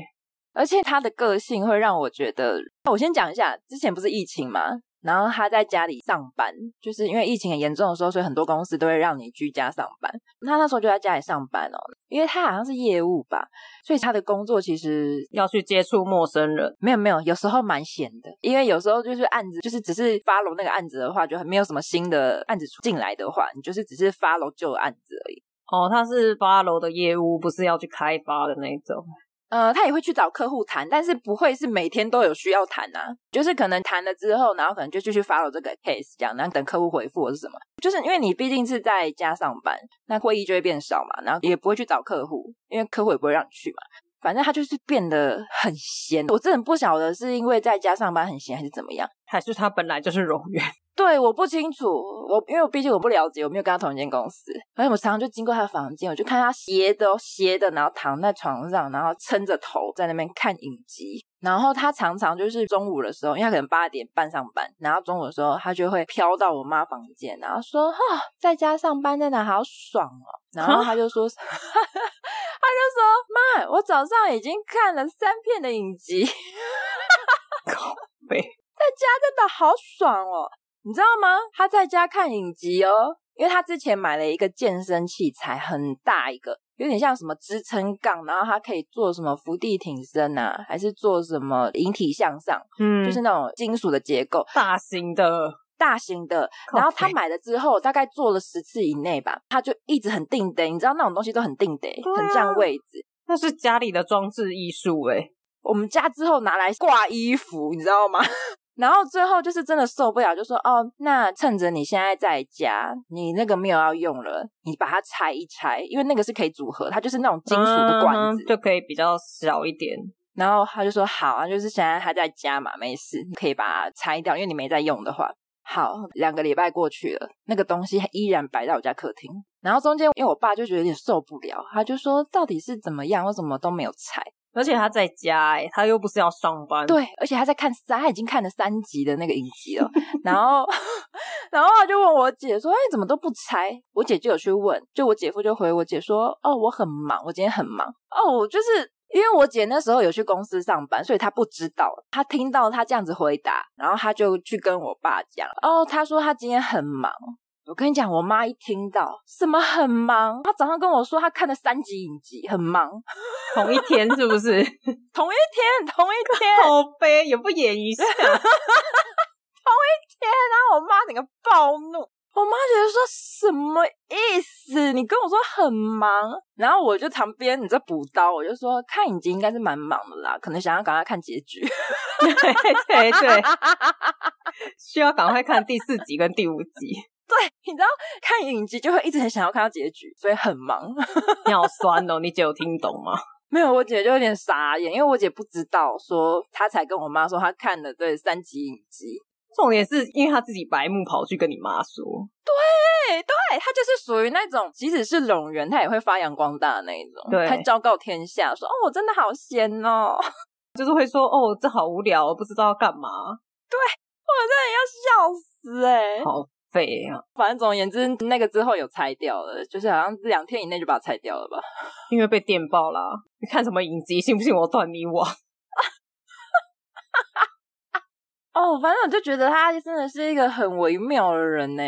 [SPEAKER 2] 而且他的个性会让我觉得，我先讲一下，之前不是疫情嘛，然后他在家里上班，就是因为疫情很严重的时候，所以很多公司都会让你居家上班。他那时候就在家里上班哦，因为他好像是业务吧，所以他的工作其实
[SPEAKER 3] 要去接触陌生人。
[SPEAKER 2] 没有没有，有时候蛮闲的，因为有时候就是案子，就是只是 follow 那个案子的话，就很没有什么新的案子进来的话，你就是只是 follow 旧案子而已。
[SPEAKER 3] 哦，他是 follow 的业务，不是要去开发的那种。
[SPEAKER 2] 呃，他也会去找客户谈，但是不会是每天都有需要谈啊。就是可能谈了之后，然后可能就继续发到这个 case，这样，然后等客户回复或是什么。就是因为你毕竟是在家上班，那会议就会变少嘛，然后也不会去找客户，因为客户也不会让你去嘛。反正他就是变得很闲。我真的不晓得是因为在家上班很闲，还是怎么样，
[SPEAKER 3] 还是他本来就是冗员。
[SPEAKER 2] 对，我不清楚，我因为我毕竟我不了解，我没有跟他同一间公司。而且我常常就经过他的房间，我就看他斜的斜的，然后躺在床上，然后撑着头在那边看影集。然后他常常就是中午的时候，因为他可能八点半上班，然后中午的时候他就会飘到我妈房间，然后说：“哈，在家上班真的好爽哦。”然后他就说：“蛤 他就说妈，我早上已经看了三片的影集，
[SPEAKER 3] 靠北，
[SPEAKER 2] 在家真的好爽哦。”你知道吗？他在家看影集哦，因为他之前买了一个健身器材，很大一个，有点像什么支撑杠，然后他可以做什么伏地挺身啊，还是做什么引体向上，嗯，就是那种金属的结构，
[SPEAKER 3] 大型的，
[SPEAKER 2] 大型的。然后他买了之后，大概做了十次以内吧，他就一直很定得，你知道那种东西都很定得，啊、很占位置，
[SPEAKER 3] 那是家里的装置艺术诶。
[SPEAKER 2] 我们家之后拿来挂衣服，你知道吗？然后最后就是真的受不了，就说哦，那趁着你现在在家，你那个没有要用了，你把它拆一拆，因为那个是可以组合，它就是那种金属的管子，
[SPEAKER 3] 嗯、就可以比较小一点。
[SPEAKER 2] 然后他就说好啊，就是现在他在家嘛，没事，你可以把它拆掉，因为你没在用的话。好，两个礼拜过去了，那个东西依然摆在我家客厅。然后中间因为我爸就觉得有点受不了，他就说到底是怎么样，为什么都没有拆？
[SPEAKER 3] 而且他在家哎，他又不是要上班。
[SPEAKER 2] 对，而且他在看三，他已经看了三集的那个影集了。然后，然后他就问我姐说：“哎，怎么都不拆？”我姐就有去问，就我姐夫就回我姐说：“哦，我很忙，我今天很忙。”哦，就是因为我姐那时候有去公司上班，所以她不知道。她听到他这样子回答，然后他就去跟我爸讲：“哦，他说他今天很忙。”我跟你讲，我妈一听到什么很忙，她早上跟我说她看了三集影集，很忙。
[SPEAKER 3] 同一天是不是？
[SPEAKER 2] 同一天，同一天。
[SPEAKER 3] 好悲，也不演一下。同
[SPEAKER 2] 一天，然后我妈整个暴怒，我妈觉得说什么意思？你跟我说很忙，然后我就旁边你在补刀，我就说看影集应该是蛮忙的啦，可能想要赶快看结局。
[SPEAKER 3] 对对对，需要赶快看第四集跟第五集。
[SPEAKER 2] 对，你知道看影集就会一直很想要看到结局，所以很忙。
[SPEAKER 3] 你好酸哦，你姐有听懂吗？
[SPEAKER 2] 没有，我姐就有点傻眼，因为我姐不知道，说她才跟我妈说她看了对三集影集。
[SPEAKER 3] 重点是因为她自己白目跑去跟你妈说，
[SPEAKER 2] 对对，她就是属于那种即使是冗员，她也会发扬光大的那一种，
[SPEAKER 3] 对，
[SPEAKER 2] 她昭告天下说哦，我真的好闲哦，
[SPEAKER 3] 就是会说哦，这好无聊，我不知道要干嘛。
[SPEAKER 2] 对，我真的要笑死哎、欸，
[SPEAKER 3] 好。废啊！
[SPEAKER 2] 反正总而言之，那个之后有拆掉了，就是好像两天以内就把它拆掉了吧？
[SPEAKER 3] 因为被电爆了。你看什么影集？信不信我断你网？
[SPEAKER 2] 哦，反正我就觉得他真的是一个很微妙的人呢。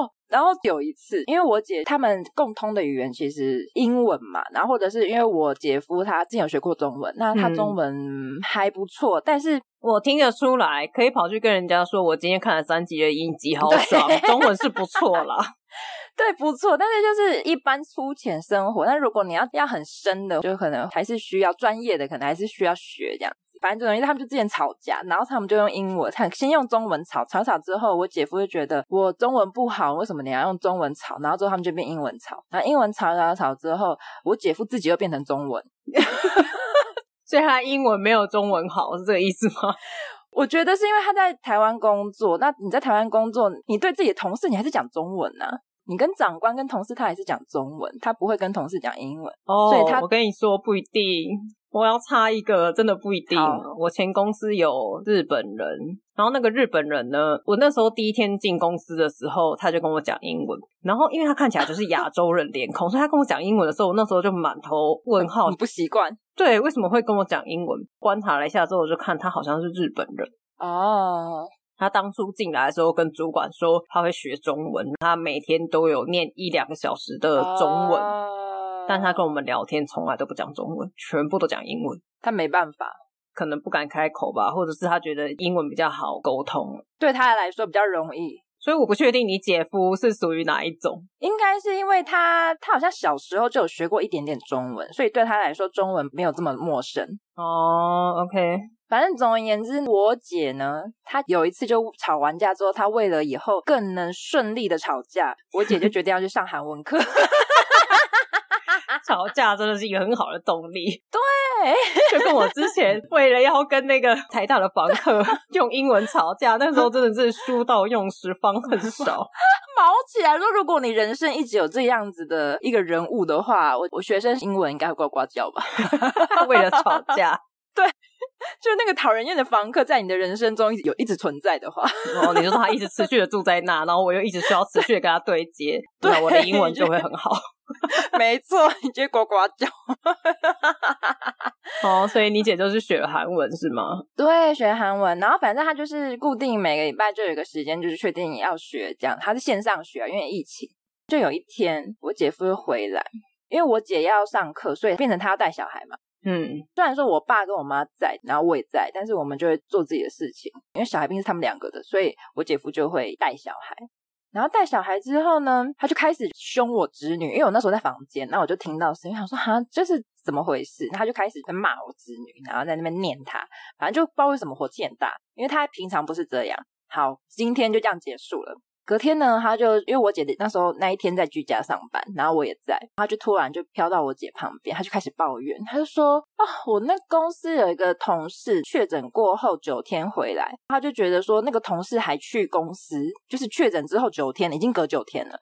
[SPEAKER 2] 哦，然后有一次，因为我姐他们共通的语言其实英文嘛，然后或者是因为我姐夫他之前有学过中文，那他中文还不错，嗯、但是。
[SPEAKER 3] 我听得出来，可以跑去跟人家说，我今天看了三集的影集，好爽。中文是不错啦，
[SPEAKER 2] 对，不错。但是就是一般粗浅生活，但如果你要要很深的，就可能还是需要专业的，可能还是需要学这样子。反正就等于他们就之前吵架，然后他们就用英文，他先用中文吵，吵吵之后，我姐夫就觉得我中文不好，为什么你要用中文吵？然后之后他们就变英文吵，然后英文吵吵吵之后，我姐夫自己又变成中文。
[SPEAKER 3] 所以他英文没有中文好，是这个意思吗？
[SPEAKER 2] 我觉得是因为他在台湾工作。那你在台湾工作，你对自己的同事，你还是讲中文呢、啊？你跟长官、跟同事，他也是讲中文，他不会跟同事讲英文。
[SPEAKER 3] 哦，
[SPEAKER 2] 所以他
[SPEAKER 3] 我跟你说不一定。我要插一个，真的不一定。我前公司有日本人，然后那个日本人呢，我那时候第一天进公司的时候，他就跟我讲英文。然后因为他看起来就是亚洲人脸孔，所以他跟我讲英文的时候，我那时候就满头问号，
[SPEAKER 2] 你不习惯。
[SPEAKER 3] 对，为什么会跟我讲英文？观察了一下之后，我就看他好像是日本人。
[SPEAKER 2] 哦，
[SPEAKER 3] 他当初进来的时候跟主管说他会学中文，他每天都有念一两个小时的中文。哦但他跟我们聊天从来都不讲中文，全部都讲英文。
[SPEAKER 2] 他没办法，
[SPEAKER 3] 可能不敢开口吧，或者是他觉得英文比较好沟通，
[SPEAKER 2] 对他来说比较容易。
[SPEAKER 3] 所以我不确定你姐夫是属于哪一种，
[SPEAKER 2] 应该是因为他他好像小时候就有学过一点点中文，所以对他来说中文没有这么陌生。
[SPEAKER 3] 哦，OK，
[SPEAKER 2] 反正总而言之，我姐呢，她有一次就吵完架之后，她为了以后更能顺利的吵架，我姐就决定要去上韩文课。
[SPEAKER 3] 吵架真的是一个很好的动力。
[SPEAKER 2] 对，
[SPEAKER 3] 就跟我之前 为了要跟那个台大的房客用英文吵架，那时候真的是书到用时方恨少。
[SPEAKER 2] 毛起来说，如果你人生一直有这样子的一个人物的话，我我学生英文应该会呱呱叫吧？
[SPEAKER 3] 为了吵架，
[SPEAKER 2] 对。就那个讨人厌的房客，在你的人生中有一直存在的话，
[SPEAKER 3] 哦，你就说他一直持续的住在那，然后我又一直需要持续的跟他对接，对，那我的英文就会很好。
[SPEAKER 2] 没错，你就呱呱叫。
[SPEAKER 3] 哦，所以你姐就是学韩文是吗？
[SPEAKER 2] 对，学韩文，然后反正她就是固定每个礼拜就有一个时间，就是确定你要学这样。她是线上学，因为疫情。就有一天，我姐夫又回来，因为我姐要上课，所以变成他要带小孩嘛。嗯，虽然说我爸跟我妈在，然后我也在，但是我们就会做自己的事情，因为小孩毕竟是他们两个的，所以我姐夫就会带小孩。然后带小孩之后呢，他就开始凶我侄女，因为我那时候在房间，那我就听到声音，想说哈，这是怎么回事？他就开始在骂我侄女，然后在那边念他，反正就不知道为什么火气很大，因为他平常不是这样。好，今天就这样结束了。隔天呢，他就因为我姐那时候那一天在居家上班，然后我也在，他就突然就飘到我姐旁边，他就开始抱怨，他就说啊，我那公司有一个同事确诊过后九天回来，他就觉得说那个同事还去公司，就是确诊之后九天，已经隔九天了。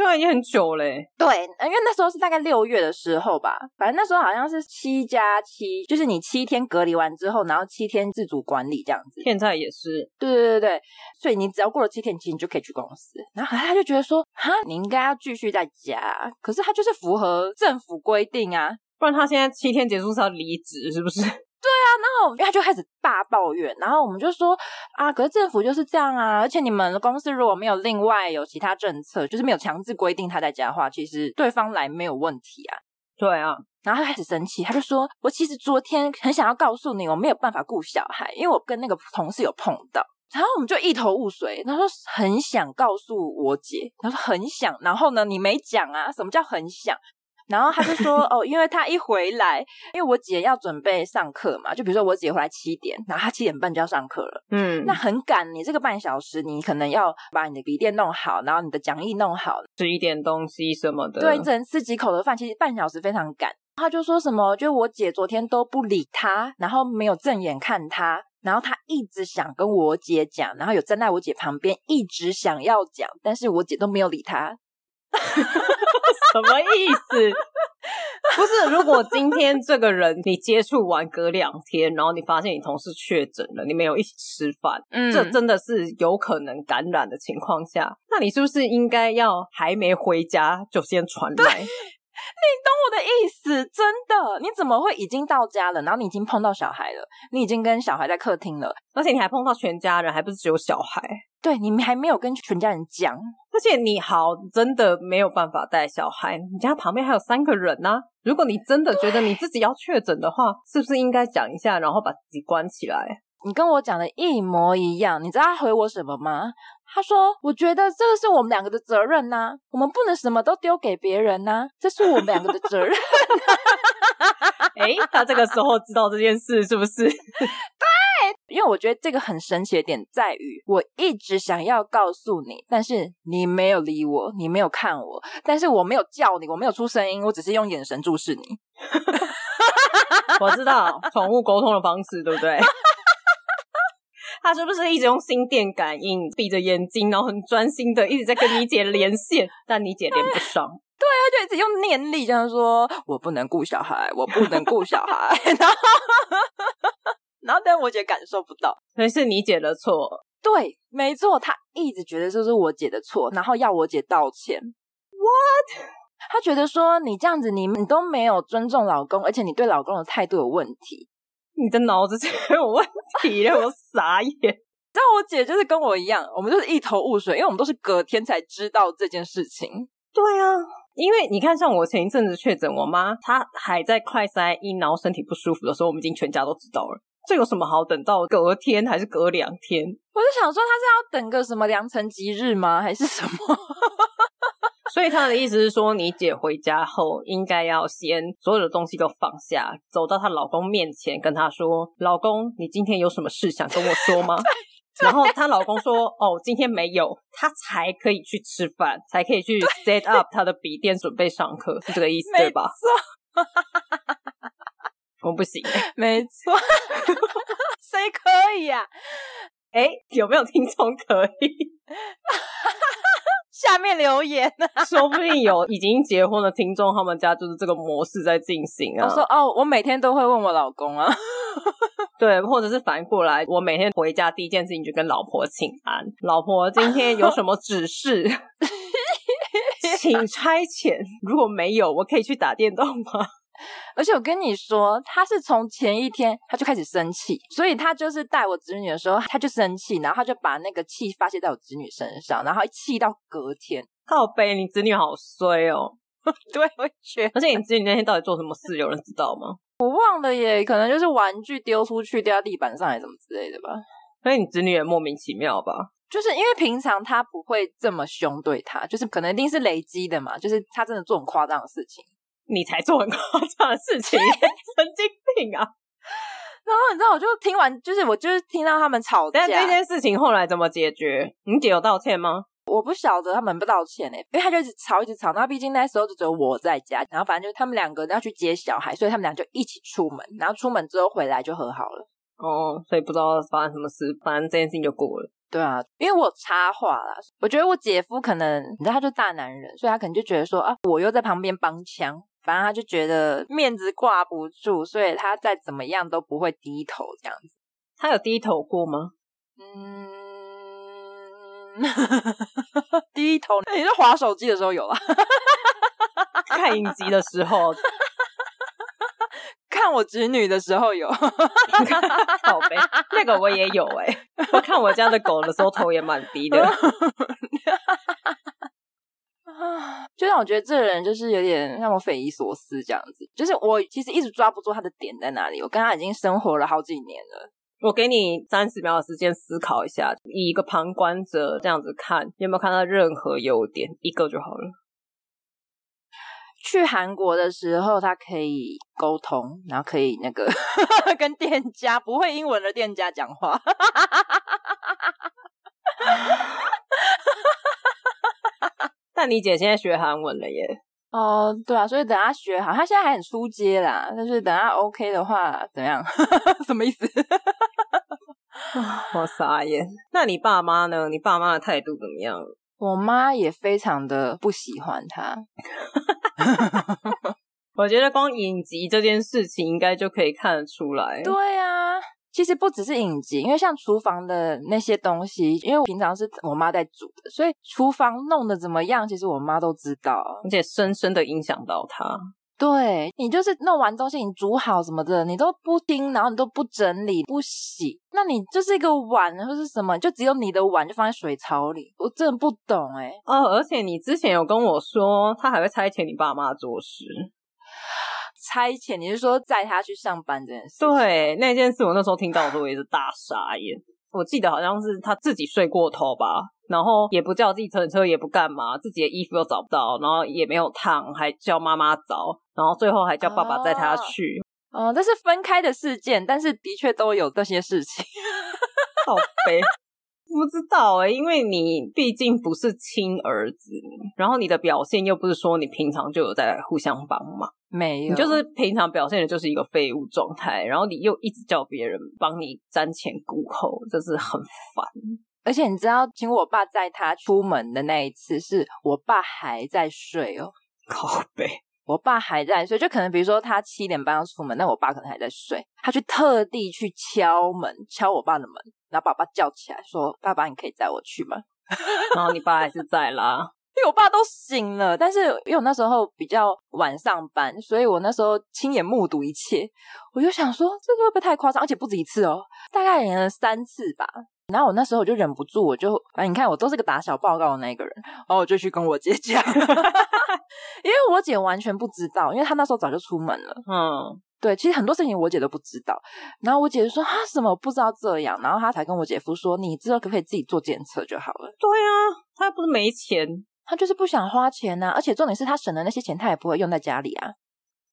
[SPEAKER 3] 对啊，也很久嘞。
[SPEAKER 2] 对，因为那时候是大概六月的时候吧，反正那时候好像是七加七，就是你七天隔离完之后，然后七天自主管理这样子。
[SPEAKER 3] 现在也是。
[SPEAKER 2] 对对对对，所以你只要过了七天，其实你就可以去公司。然后他就觉得说，哈，你应该要继续在家，可是他就是符合政府规定啊，
[SPEAKER 3] 不然他现在七天结束是要离职，是不是？
[SPEAKER 2] 对啊，然后他就开始大抱怨，然后我们就说啊，可是政府就是这样啊，而且你们公司如果没有另外有其他政策，就是没有强制规定他在家的话，其实对方来没有问题啊。
[SPEAKER 3] 对啊，
[SPEAKER 2] 然后他开始生气，他就说，我其实昨天很想要告诉你，我没有办法顾小孩，因为我跟那个同事有碰到，然后我们就一头雾水。他说很想告诉我姐，他说很想，然后呢，你没讲啊，什么叫很想？然后他就说：“哦，因为他一回来，因为我姐要准备上课嘛，就比如说我姐回来七点，然后他七点半就要上课了，嗯，那很赶。你这个半小时，你可能要把你的笔电弄好，然后你的讲义弄好，
[SPEAKER 3] 吃一点东西什么的。
[SPEAKER 2] 对，只能吃几口的饭，其实半小时非常赶。他就说什么，就我姐昨天都不理他，然后没有正眼看他，然后他一直想跟我姐讲，然后有站在我姐旁边，一直想要讲，但是我姐都没有理他。”
[SPEAKER 3] 什么意思？不是，如果今天这个人你接触完隔两天，然后你发现你同事确诊了，你没有一起吃饭，嗯，这真的是有可能感染的情况下，那你是不是应该要还没回家就先传来？
[SPEAKER 2] 你懂我的意思，真的？你怎么会已经到家了，然后你已经碰到小孩了，你已经跟小孩在客厅了，
[SPEAKER 3] 而且你还碰到全家人，还不是只有小孩？
[SPEAKER 2] 对，你们还没有跟全家人讲，
[SPEAKER 3] 而且你好真的没有办法带小孩，你家旁边还有三个人呢、啊。如果你真的觉得你自己要确诊的话，是不是应该讲一下，然后把自己关起来？
[SPEAKER 2] 你跟我讲的一模一样，你知道他回我什么吗？他说：“我觉得这个是我们两个的责任呐、啊，我们不能什么都丢给别人呐、啊，这是我们两个的责任。”
[SPEAKER 3] 哎，他这个时候知道这件事是不是？对，
[SPEAKER 2] 因为我觉得这个很神奇的点在于，我一直想要告诉你，但是你没有理我，你没有看我，但是我没有叫你，我没有出声音，我只是用眼神注视你。
[SPEAKER 3] 我知道宠物沟通的方式，对不对？他是不是一直用心电感应，闭着眼睛，然后很专心的一直在跟你姐连线，但你姐连不上。
[SPEAKER 2] 对啊，就一直用念力这样说：“我不能顾小孩，我不能顾小孩。”然后，然后但我姐感受不到，
[SPEAKER 3] 所以是你姐的错。
[SPEAKER 2] 对，没错，他一直觉得这是我姐的错，然后要我姐道歉。
[SPEAKER 3] What？
[SPEAKER 2] 他觉得说你这样子你，你你都没有尊重老公，而且你对老公的态度有问题。
[SPEAKER 3] 你的脑子就有问题，让我傻眼。
[SPEAKER 2] 但我姐就是跟我一样，我们就是一头雾水，因为我们都是隔天才知道这件事情。
[SPEAKER 3] 对啊，因为你看，像我前一阵子确诊，我妈她还在快塞阴，然后身体不舒服的时候，我们已经全家都知道了。这有什么好等到隔天还是隔两天？
[SPEAKER 2] 我就想说，她是要等个什么良辰吉日吗？还是什么？
[SPEAKER 3] 所以他的意思是说，你姐回家后应该要先所有的东西都放下，走到她老公面前，跟他说：“老公，你今天有什么事想跟我说吗？” 然后她老公说：“哦，今天没有，她才可以去吃饭，才可以去 set up 她的笔电准备上课，是这个意思对吧？”
[SPEAKER 2] 没错，
[SPEAKER 3] 我不行，
[SPEAKER 2] 没错，谁可以呀、啊？
[SPEAKER 3] 哎，有没有听众可以？
[SPEAKER 2] 下面留言啊，
[SPEAKER 3] 说不定有已经结婚的听众，他们家就是这个模式在进行啊。
[SPEAKER 2] 我说哦，我每天都会问我老公啊，
[SPEAKER 3] 对，或者是反过来，我每天回家第一件事情就跟老婆请安，老婆今天有什么指示，请差遣，如果没有，我可以去打电动吗？
[SPEAKER 2] 而且我跟你说，他是从前一天他就开始生气，所以他就是带我侄女的时候，他就生气，然后他就把那个气发泄在我侄女身上，然后一气到隔天。
[SPEAKER 3] 靠背，你侄女好衰哦！
[SPEAKER 2] 对，我也觉得。
[SPEAKER 3] 而且你侄女那天到底做什么事？有人知道吗？
[SPEAKER 2] 我忘了耶，可能就是玩具丢出去掉在地板上，还是什么之类的吧。
[SPEAKER 3] 所以你侄女也莫名其妙吧？
[SPEAKER 2] 就是因为平常他不会这么凶对他，就是可能一定是累积的嘛，就是他真的做很夸张的事情。
[SPEAKER 3] 你才做很夸张的事情，神经病啊！
[SPEAKER 2] 然后你知道，我就听完，就是我就是听到他们吵架。
[SPEAKER 3] 但这件事情后来怎么解决？你姐有道歉吗？
[SPEAKER 2] 我不晓得他们不道歉呢，因为他就一直吵，一直吵。然后毕竟那时候就只有我在家，然后反正就他们两个要去接小孩，所以他们俩就一起出门。然后出门之后回来就和好了。
[SPEAKER 3] 哦，所以不知道发生什么事，反正这件事情就过了。
[SPEAKER 2] 对啊，因为我插话啦，我觉得我姐夫可能，你知道，他就大男人，所以他可能就觉得说啊，我又在旁边帮腔。反正他就觉得面子挂不住，所以他再怎么样都不会低头这样子。
[SPEAKER 3] 他有低头过吗？
[SPEAKER 2] 嗯，低头，你是划手机的时候有啊，
[SPEAKER 3] 看影集的时候，
[SPEAKER 2] 看我侄女的时候有，
[SPEAKER 3] 好呗，那个我也有哎、欸，我看我家的狗的时候头也蛮低的。
[SPEAKER 2] 啊，就让我觉得这个人就是有点让我匪夷所思这样子。就是我其实一直抓不住他的点在哪里。我跟他已经生活了好几年了。
[SPEAKER 3] 我给你三十秒的时间思考一下，以一个旁观者这样子看，有没有看到任何优点？一个就好了。
[SPEAKER 2] 去韩国的时候，他可以沟通，然后可以那个 跟店家不会英文的店家讲话。
[SPEAKER 3] 那你姐现在学韩文了耶？
[SPEAKER 2] 哦，对啊，所以等她学好，她现在还很出街啦。但是等她 OK 的话，怎样？什么意思？
[SPEAKER 3] 我傻眼。那你爸妈呢？你爸妈的态度怎么样？
[SPEAKER 2] 我妈也非常的不喜欢他。
[SPEAKER 3] 我觉得光影集这件事情，应该就可以看得出来。
[SPEAKER 2] 对啊。其实不只是影集，因为像厨房的那些东西，因为我平常是我妈在煮的，所以厨房弄得怎么样，其实我妈都知道，
[SPEAKER 3] 而且深深的影响到她。
[SPEAKER 2] 对，你就是弄完东西，你煮好什么的，你都不听，然后你都不整理、不洗，那你就是一个碗或是什么，就只有你的碗就放在水槽里，我真的不懂哎。
[SPEAKER 3] 哦，而且你之前有跟我说，他还会差遣你爸妈做事。
[SPEAKER 2] 差遣，你是说载他去上班这件事？
[SPEAKER 3] 对，那件事我那时候听到的时候也是大傻眼。我记得好像是他自己睡过头吧，然后也不叫计程车，也不干嘛，自己的衣服又找不到，然后也没有烫，还叫妈妈找，然后最后还叫爸爸载他去。
[SPEAKER 2] 哦，哦，这是分开的事件，但是的确都有这些事情。
[SPEAKER 3] 好悲。不知道哎、欸，因为你毕竟不是亲儿子，然后你的表现又不是说你平常就有在互相帮忙，
[SPEAKER 2] 没有，
[SPEAKER 3] 你就是平常表现的就是一个废物状态，然后你又一直叫别人帮你瞻前顾后，就是很烦。
[SPEAKER 2] 而且你知道，请我爸载他出门的那一次，是我爸还在睡哦，
[SPEAKER 3] 靠北。
[SPEAKER 2] 我爸还在睡，就可能比如说他七点半要出门，那我爸可能还在睡，他去特地去敲门，敲我爸的门，然后把爸叫起来说：“爸爸，你可以载我去吗？”
[SPEAKER 3] 然后你爸还是在啦，
[SPEAKER 2] 因为我爸都醒了，但是因为我那时候比较晚上班，所以我那时候亲眼目睹一切，我就想说这个会不会太夸张？而且不止一次哦，大概演了三次吧。然后我那时候我就忍不住，我就啊，你看我都是个打小报告的那个人，然后我就去跟我姐讲，因为我姐完全不知道，因为她那时候早就出门了。
[SPEAKER 3] 嗯，
[SPEAKER 2] 对，其实很多事情我姐都不知道。然后我姐就说啊，什么不知道这样，然后她才跟我姐夫说，你知道可不可以自己做检测就好了。
[SPEAKER 3] 对啊，她又不是没钱，
[SPEAKER 2] 她就是不想花钱啊，而且重点是她省的那些钱，她也不会用在家里啊。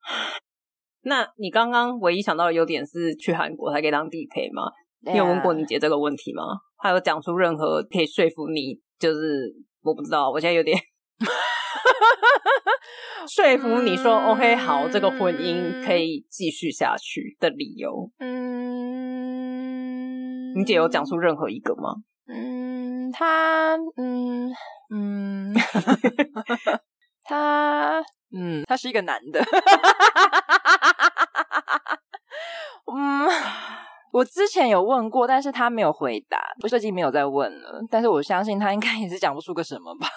[SPEAKER 3] 那你刚刚唯一想到的优点是去韩国还可以当地陪吗？你有问过你姐这个问题吗？她有讲出任何可以说服你，就是我不知道，我现在有点 说服你说、嗯、OK 好，这个婚姻可以继续下去的理由。嗯，你姐有讲出任何一个吗？
[SPEAKER 2] 嗯，他嗯嗯，他嗯，他是一个男的。嗯。我之前有问过，但是他没有回答，我最近没有再问了。但是我相信他应该也是讲不出个什么吧。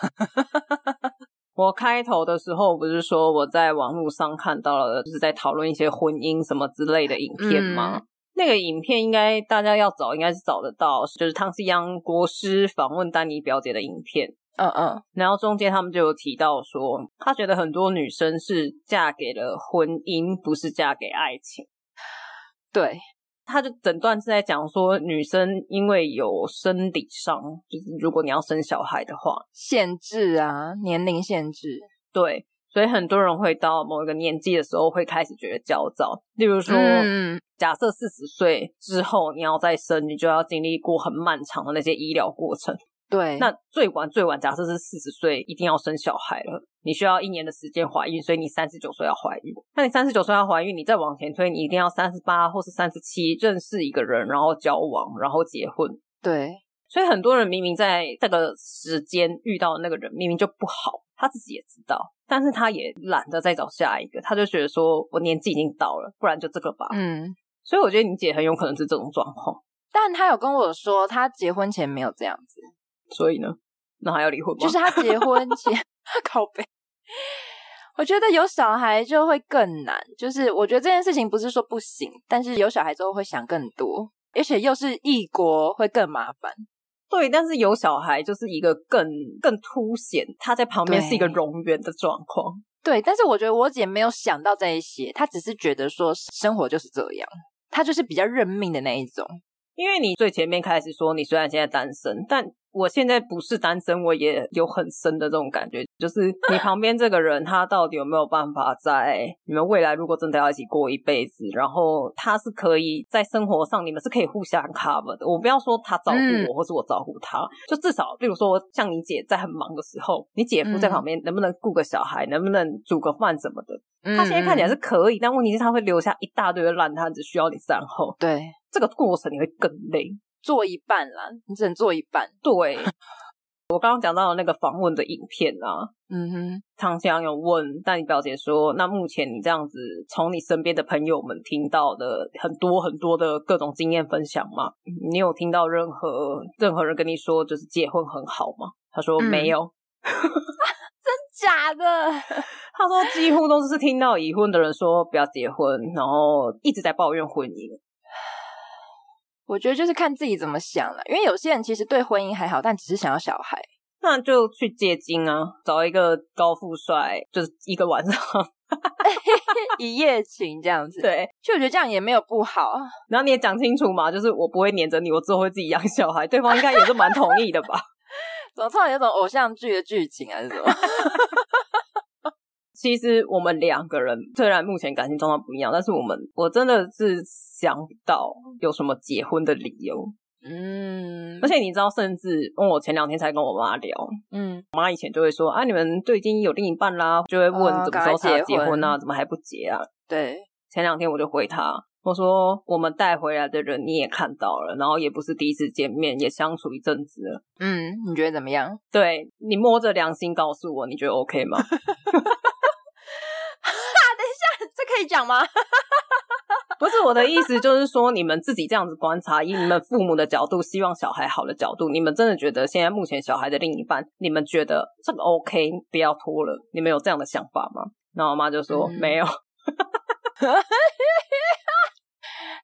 [SPEAKER 3] 我开头的时候不是说我在网络上看到了，就是在讨论一些婚姻什么之类的影片吗？嗯、那个影片应该大家要找，应该是找得到，就是汤西央国师访问丹尼表姐的影片。嗯嗯，然后中间他们就有提到说，他觉得很多女生是嫁给了婚姻，不是嫁给爱情。
[SPEAKER 2] 对。
[SPEAKER 3] 他就整段是在讲说，女生因为有生理上，就是如果你要生小孩的话，
[SPEAKER 2] 限制啊，年龄限制，
[SPEAKER 3] 对，所以很多人会到某一个年纪的时候会开始觉得焦躁。例如说，嗯、假设四十岁之后你要再生，你就要经历过很漫长的那些医疗过程。
[SPEAKER 2] 对，
[SPEAKER 3] 那最晚最晚，假设是四十岁，一定要生小孩了。你需要一年的时间怀孕，所以你三十九岁要怀孕。那你三十九岁要怀孕，你再往前推，你一定要三十八或是三十七认识一个人，然后交往，然后结婚。
[SPEAKER 2] 对，
[SPEAKER 3] 所以很多人明明在这个时间遇到的那个人明明就不好，他自己也知道，但是他也懒得再找下一个，他就觉得说我年纪已经到了，不然就这个吧。嗯，所以我觉得你姐很有可能是这种状况，
[SPEAKER 2] 但他有跟我说，他结婚前没有这样子。
[SPEAKER 3] 所以呢，那还要离婚吗？
[SPEAKER 2] 就是他结婚前 靠背，我觉得有小孩就会更难。就是我觉得这件事情不是说不行，但是有小孩之后会想更多，而且又是异国，会更麻烦。
[SPEAKER 3] 对，但是有小孩就是一个更更凸显他在旁边是一个荣源的状况。
[SPEAKER 2] 对，但是我觉得我姐没有想到这一些，她只是觉得说生活就是这样，她就是比较认命的那一种。
[SPEAKER 3] 因为你最前面开始说，你虽然现在单身，但我现在不是单身，我也有很深的这种感觉，就是你旁边这个人，他到底有没有办法在你们未来如果真的要一起过一辈子，然后他是可以在生活上你们是可以互相 cover 的。我不要说他照顾我，或是我照顾他，嗯、就至少，比如说像你姐在很忙的时候，你姐夫在旁边能不能顾个小孩，能不能煮个饭什么的？他现在看起来是可以，但问题是他会留下一大堆的烂摊子，需要你善后。
[SPEAKER 2] 对，
[SPEAKER 3] 这个过程你会更累。
[SPEAKER 2] 做一半啦，你只能做一半。
[SPEAKER 3] 对，我刚刚讲到的那个访问的影片啊，
[SPEAKER 2] 嗯哼，
[SPEAKER 3] 汤香有问，但你表姐说，那目前你这样子从你身边的朋友们听到的很多很多的各种经验分享吗？你有听到任何任何人跟你说就是结婚很好吗？他说没有，
[SPEAKER 2] 嗯、真假的？
[SPEAKER 3] 他说几乎都是听到已婚的人说不要结婚，然后一直在抱怨婚姻。
[SPEAKER 2] 我觉得就是看自己怎么想了，因为有些人其实对婚姻还好，但只是想要小孩，
[SPEAKER 3] 那就去借精啊，找一个高富帅，就是一个晚上
[SPEAKER 2] 一夜情这样子。
[SPEAKER 3] 对，
[SPEAKER 2] 就我觉得这样也没有不好。
[SPEAKER 3] 然后你也讲清楚嘛，就是我不会黏着你，我之后会自己养小孩，对方应该也是蛮同意的吧？
[SPEAKER 2] 怎么突然有种偶像剧的剧情还是什么？
[SPEAKER 3] 其实我们两个人虽然目前感情状况不一样，但是我们我真的是想不到有什么结婚的理由。嗯，而且你知道，甚至问我前两天才跟我妈聊，嗯，我妈以前就会说啊，你们都已经有另一半啦，就会问怎么时候才结婚啊，怎么还不结啊？
[SPEAKER 2] 对，
[SPEAKER 3] 前两天我就回她，我说我们带回来的人你也看到了，然后也不是第一次见面，也相处一阵子了。
[SPEAKER 2] 嗯，你觉得怎么样？
[SPEAKER 3] 对，你摸着良心告诉我，你觉得 OK 吗？
[SPEAKER 2] 可以讲吗？
[SPEAKER 3] 不是我的意思，就是说你们自己这样子观察，以你们父母的角度，希望小孩好的角度，你们真的觉得现在目前小孩的另一半，你们觉得这个 OK，不要拖了，你们有这样的想法吗？然后我妈就说、嗯、没有。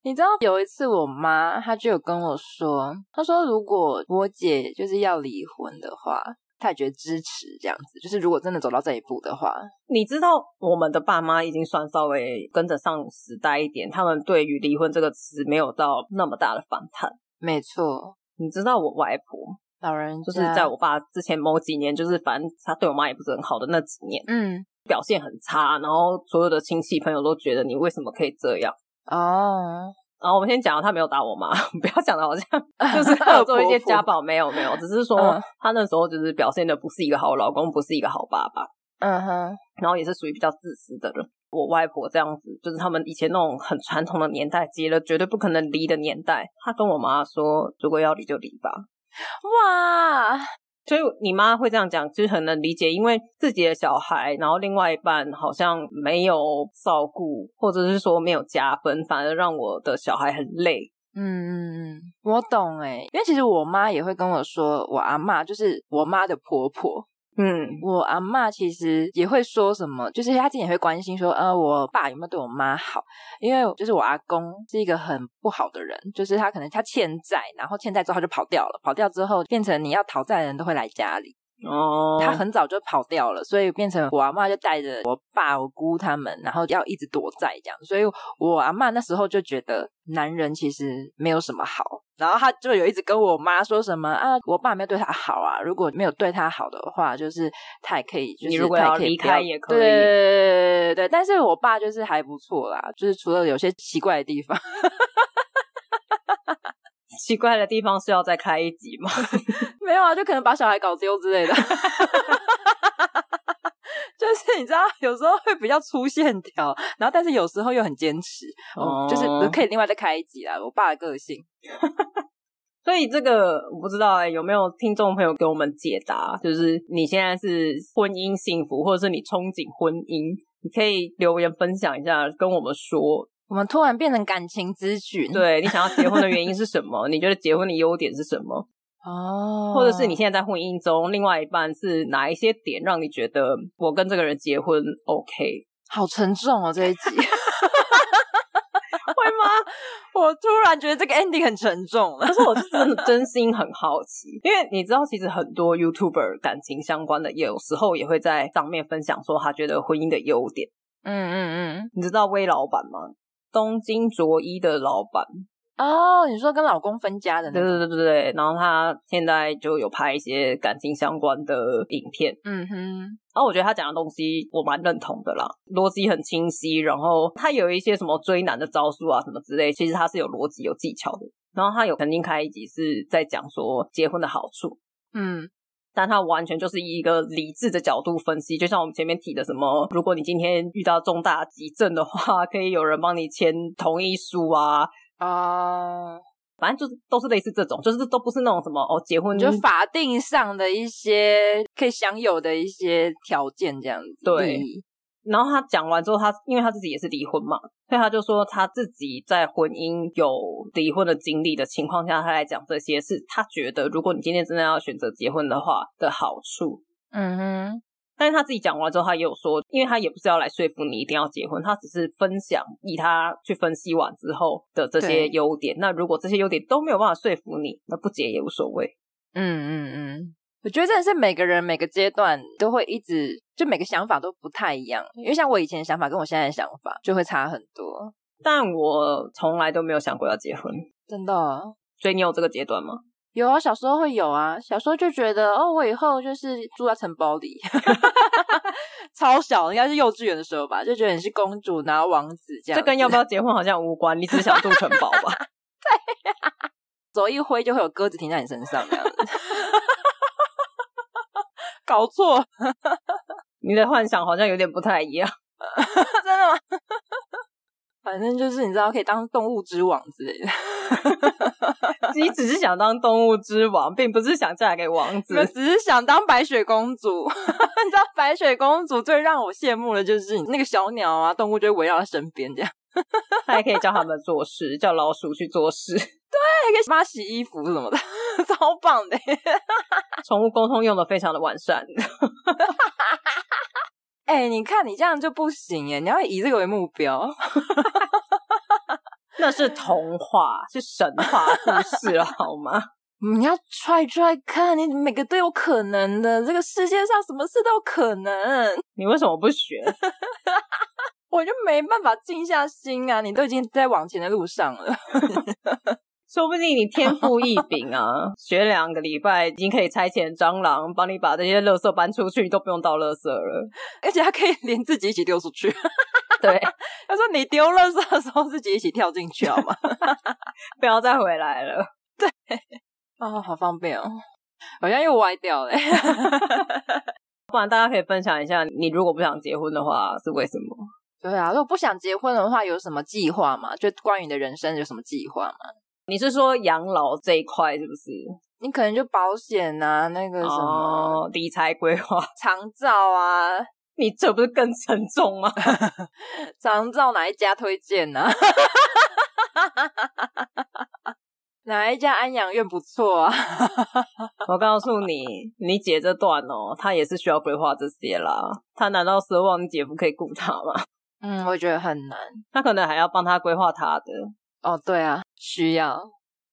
[SPEAKER 2] 你知道有一次我妈她就有跟我说，她说如果我姐就是要离婚的话。他也觉得支持这样子，就是如果真的走到这一步的话，
[SPEAKER 3] 你知道我们的爸妈已经算稍微跟着上时代一点，他们对于离婚这个词没有到那么大的反弹。
[SPEAKER 2] 没错，
[SPEAKER 3] 你知道我外婆
[SPEAKER 2] 老人
[SPEAKER 3] 就是在我爸之前某几年，就是反正他对我妈也不是很好的那几年，嗯，表现很差，然后所有的亲戚朋友都觉得你为什么可以这样？
[SPEAKER 2] 哦，
[SPEAKER 3] 然后我们先讲，他没有打我妈，不要讲的好像 就是他有做一些家暴，没有没有，只是说他那时候就是表现的不是一个好老公，不是一个好爸爸。嗯哼，然后也是属于比较自私的人。我外婆这样子，就是他们以前那种很传统的年代，结了绝对不可能离的年代。他跟我妈说，如果要离就离吧。哇，所以你妈会这样讲，就是很能理解，因为自己的小孩，然后另外一半好像没有照顾，或者是说没有加分，反而让我的小孩很累。嗯嗯
[SPEAKER 2] 嗯，我懂诶，因为其实我妈也会跟我说，我阿嬷就是我妈的婆婆。嗯，我阿嬷其实也会说什么，就是她自己也会关心说，呃，我爸有没有对我妈好？因为就是我阿公是一个很不好的人，就是他可能他欠债，然后欠债之后他就跑掉了，跑掉之后变成你要讨债的人都会来家里。哦，他很早就跑掉了，所以变成我阿妈就带着我爸、我姑他们，然后要一直躲债这样。所以我阿妈那时候就觉得男人其实没有什么好，然后他就有一直跟我妈说什么啊，我爸没有对他好啊，如果没有对他好的话，就是他也可以，就是
[SPEAKER 3] 你如果要离开也可以，
[SPEAKER 2] 对对对对对对。但是我爸就是还不错啦，就是除了有些奇怪的地方。
[SPEAKER 3] 奇怪的地方是要再开一集吗？
[SPEAKER 2] 没有啊，就可能把小孩搞丢之类的。就是你知道，有时候会比较粗线条，然后但是有时候又很坚持。哦，就是可以另外再开一集啦。我爸的个性，
[SPEAKER 3] 所以这个我不知道哎、欸，有没有听众朋友给我们解答？就是你现在是婚姻幸福，或者是你憧憬婚姻，你可以留言分享一下，跟我们说。
[SPEAKER 2] 我们突然变成感情咨询，
[SPEAKER 3] 对，你想要结婚的原因是 什么？你觉得结婚的优点是什么？哦，或者是你现在在婚姻中，另外一半是哪一些点让你觉得我跟这个人结婚 OK？
[SPEAKER 2] 好沉重哦，这一集 会吗？我突然觉得这个 ending 很沉重了，
[SPEAKER 3] 可是我是真的真心很好奇，因为你知道，其实很多 YouTuber 感情相关的，有时候也会在上面分享说他觉得婚姻的优点。嗯嗯嗯，你知道威老板吗？东京卓一的老板
[SPEAKER 2] 哦，你说跟老公分家的那个？
[SPEAKER 3] 对对对对，然后他现在就有拍一些感情相关的影片，嗯哼，然后我觉得他讲的东西我蛮认同的啦，逻辑很清晰，然后他有一些什么追男的招数啊什么之类，其实他是有逻辑有技巧的。然后他有曾经开一集是在讲说结婚的好处，嗯。但他完全就是以一个理智的角度分析，就像我们前面提的什么，如果你今天遇到重大急症的话，可以有人帮你签同意书啊啊，uh, 反正就是都是类似这种，就是都不是那种什么哦，结婚
[SPEAKER 2] 就法定上的一些可以享有的一些条件这样子，
[SPEAKER 3] 对。然后他讲完之后，他因为他自己也是离婚嘛，所以他就说他自己在婚姻有离婚的经历的情况下，他来讲这些是他觉得，如果你今天真的要选择结婚的话的好处。嗯哼。但是他自己讲完之后，他也有说，因为他也不是要来说服你一定要结婚，他只是分享以他去分析完之后的这些优点。那如果这些优点都没有办法说服你，那不结也无所谓。嗯嗯
[SPEAKER 2] 嗯。我觉得真的是每个人每个阶段都会一直，就每个想法都不太一样。因为像我以前的想法跟我现在的想法就会差很多。
[SPEAKER 3] 但我从来都没有想过要结婚，
[SPEAKER 2] 真的啊。
[SPEAKER 3] 所以你有这个阶段吗？
[SPEAKER 2] 有啊，小时候会有啊。小时候就觉得哦，我以后就是住在城堡里，超小，应该是幼稚园的时候吧，就觉得你是公主，然后王子这样。
[SPEAKER 3] 这跟要不要结婚好像无关，你只是想住城堡吧？
[SPEAKER 2] 对呀，手一挥就会有鸽子停在你身上这样子。搞错，
[SPEAKER 3] 你的幻想好像有点不太一样，
[SPEAKER 2] 真的吗？反正就是你知道，可以当动物之王之类的。
[SPEAKER 3] 你只是想当动物之王，并不是想嫁给王子，
[SPEAKER 2] 只是想当白雪公主。你知道，白雪公主最让我羡慕的就是那个小鸟啊，动物就会围绕在身边这样。
[SPEAKER 3] 他还可以叫他们做事，叫老鼠去做事，对，
[SPEAKER 2] 还可以帮他洗衣服什么的，超棒的。
[SPEAKER 3] 宠物沟通用的非常的完善。
[SPEAKER 2] 哎、欸，你看你这样就不行耶，你要以这个为目标。
[SPEAKER 3] 那是童话，是神话故事，好吗？
[SPEAKER 2] 你要 try try 看，你每个都有可能的。这个世界上什么事都有可能。
[SPEAKER 3] 你为什么不学？
[SPEAKER 2] 我就没办法静下心啊！你都已经在往前的路上了，
[SPEAKER 3] 说不定你天赋异禀啊，学两个礼拜已经可以拆遣蟑螂帮你把这些垃圾搬出去，你都不用倒垃圾了，
[SPEAKER 2] 而且还可以连自己一起丢出去。
[SPEAKER 3] 对，
[SPEAKER 2] 他说你丢垃圾的时候自己一起跳进去好吗？
[SPEAKER 3] 不要再回来了。
[SPEAKER 2] 对，哦，好方便哦，好像又歪掉了。
[SPEAKER 3] 不然大家可以分享一下，你如果不想结婚的话是为什么？
[SPEAKER 2] 对啊，如果不想结婚的话，有什么计划吗？就关于你的人生有什么计划吗？
[SPEAKER 3] 你是说养老这一块是不是？
[SPEAKER 2] 你可能就保险啊，那个什么、
[SPEAKER 3] 哦、理财规划、
[SPEAKER 2] 长照啊，
[SPEAKER 3] 你这不是更沉重吗？
[SPEAKER 2] 长照哪一家推荐呢、啊？哪一家安养院不错啊？
[SPEAKER 3] 我告诉你，你姐这段哦，她也是需要规划这些啦。她难道奢望你姐夫可以顾她吗？
[SPEAKER 2] 嗯，我觉得很难。
[SPEAKER 3] 他可能还要帮他规划他的。
[SPEAKER 2] 哦，对啊，需要。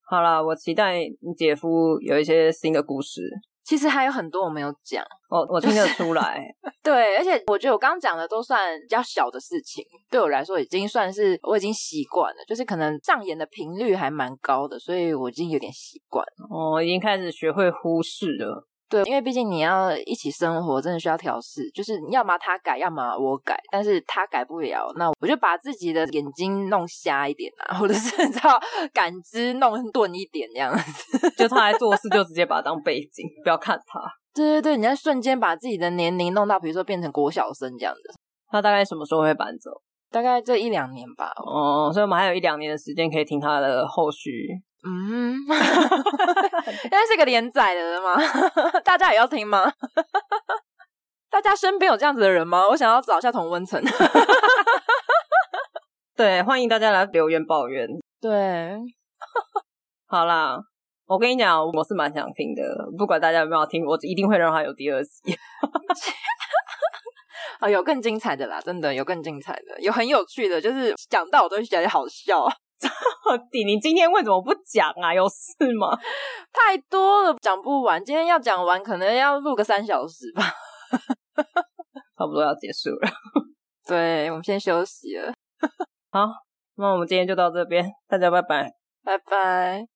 [SPEAKER 3] 好啦，我期待你姐夫有一些新的故事。
[SPEAKER 2] 其实还有很多我没有讲，
[SPEAKER 3] 我我听得出来。
[SPEAKER 2] 对，而且我觉得我刚刚讲的都算比较小的事情，对我来说已经算是我已经习惯了，就是可能上演的频率还蛮高的，所以我已经有点习惯了。
[SPEAKER 3] 我、哦、已经开始学会忽视了。
[SPEAKER 2] 对，因为毕竟你要一起生活，真的需要调试。就是要么他改，要么我改。但是他改不了，那我就把自己的眼睛弄瞎一点啊，或者是 你知道感知弄钝一点这样子。
[SPEAKER 3] 就他来做事，就直接把他当背景，不要看他。
[SPEAKER 2] 对对对，你在瞬间把自己的年龄弄到，比如说变成国小生这样子。
[SPEAKER 3] 他大概什么时候会搬走？
[SPEAKER 2] 大概这一两年吧。
[SPEAKER 3] 哦，所以我们还有一两年的时间可以听他的后续。
[SPEAKER 2] 嗯，因为是个连载的人嘛？大家也要听吗？大家身边有这样子的人吗？我想要找一下同温层。
[SPEAKER 3] 对，欢迎大家来留言抱怨。
[SPEAKER 2] 对，
[SPEAKER 3] 好啦，我跟你讲，我是蛮想听的，不管大家有没有听，我一定会让他有第二集。
[SPEAKER 2] 啊，有更精彩的啦，真的有更精彩的，有很有趣的，就是讲到我都觉得好笑。
[SPEAKER 3] 到底 你今天为什么不讲啊？有事吗？
[SPEAKER 2] 太多了，讲不完。今天要讲完，可能要录个三小时吧。
[SPEAKER 3] 差不多要结束了。
[SPEAKER 2] 对，我们先休息了。
[SPEAKER 3] 好，那我们今天就到这边，大家拜拜，
[SPEAKER 2] 拜拜。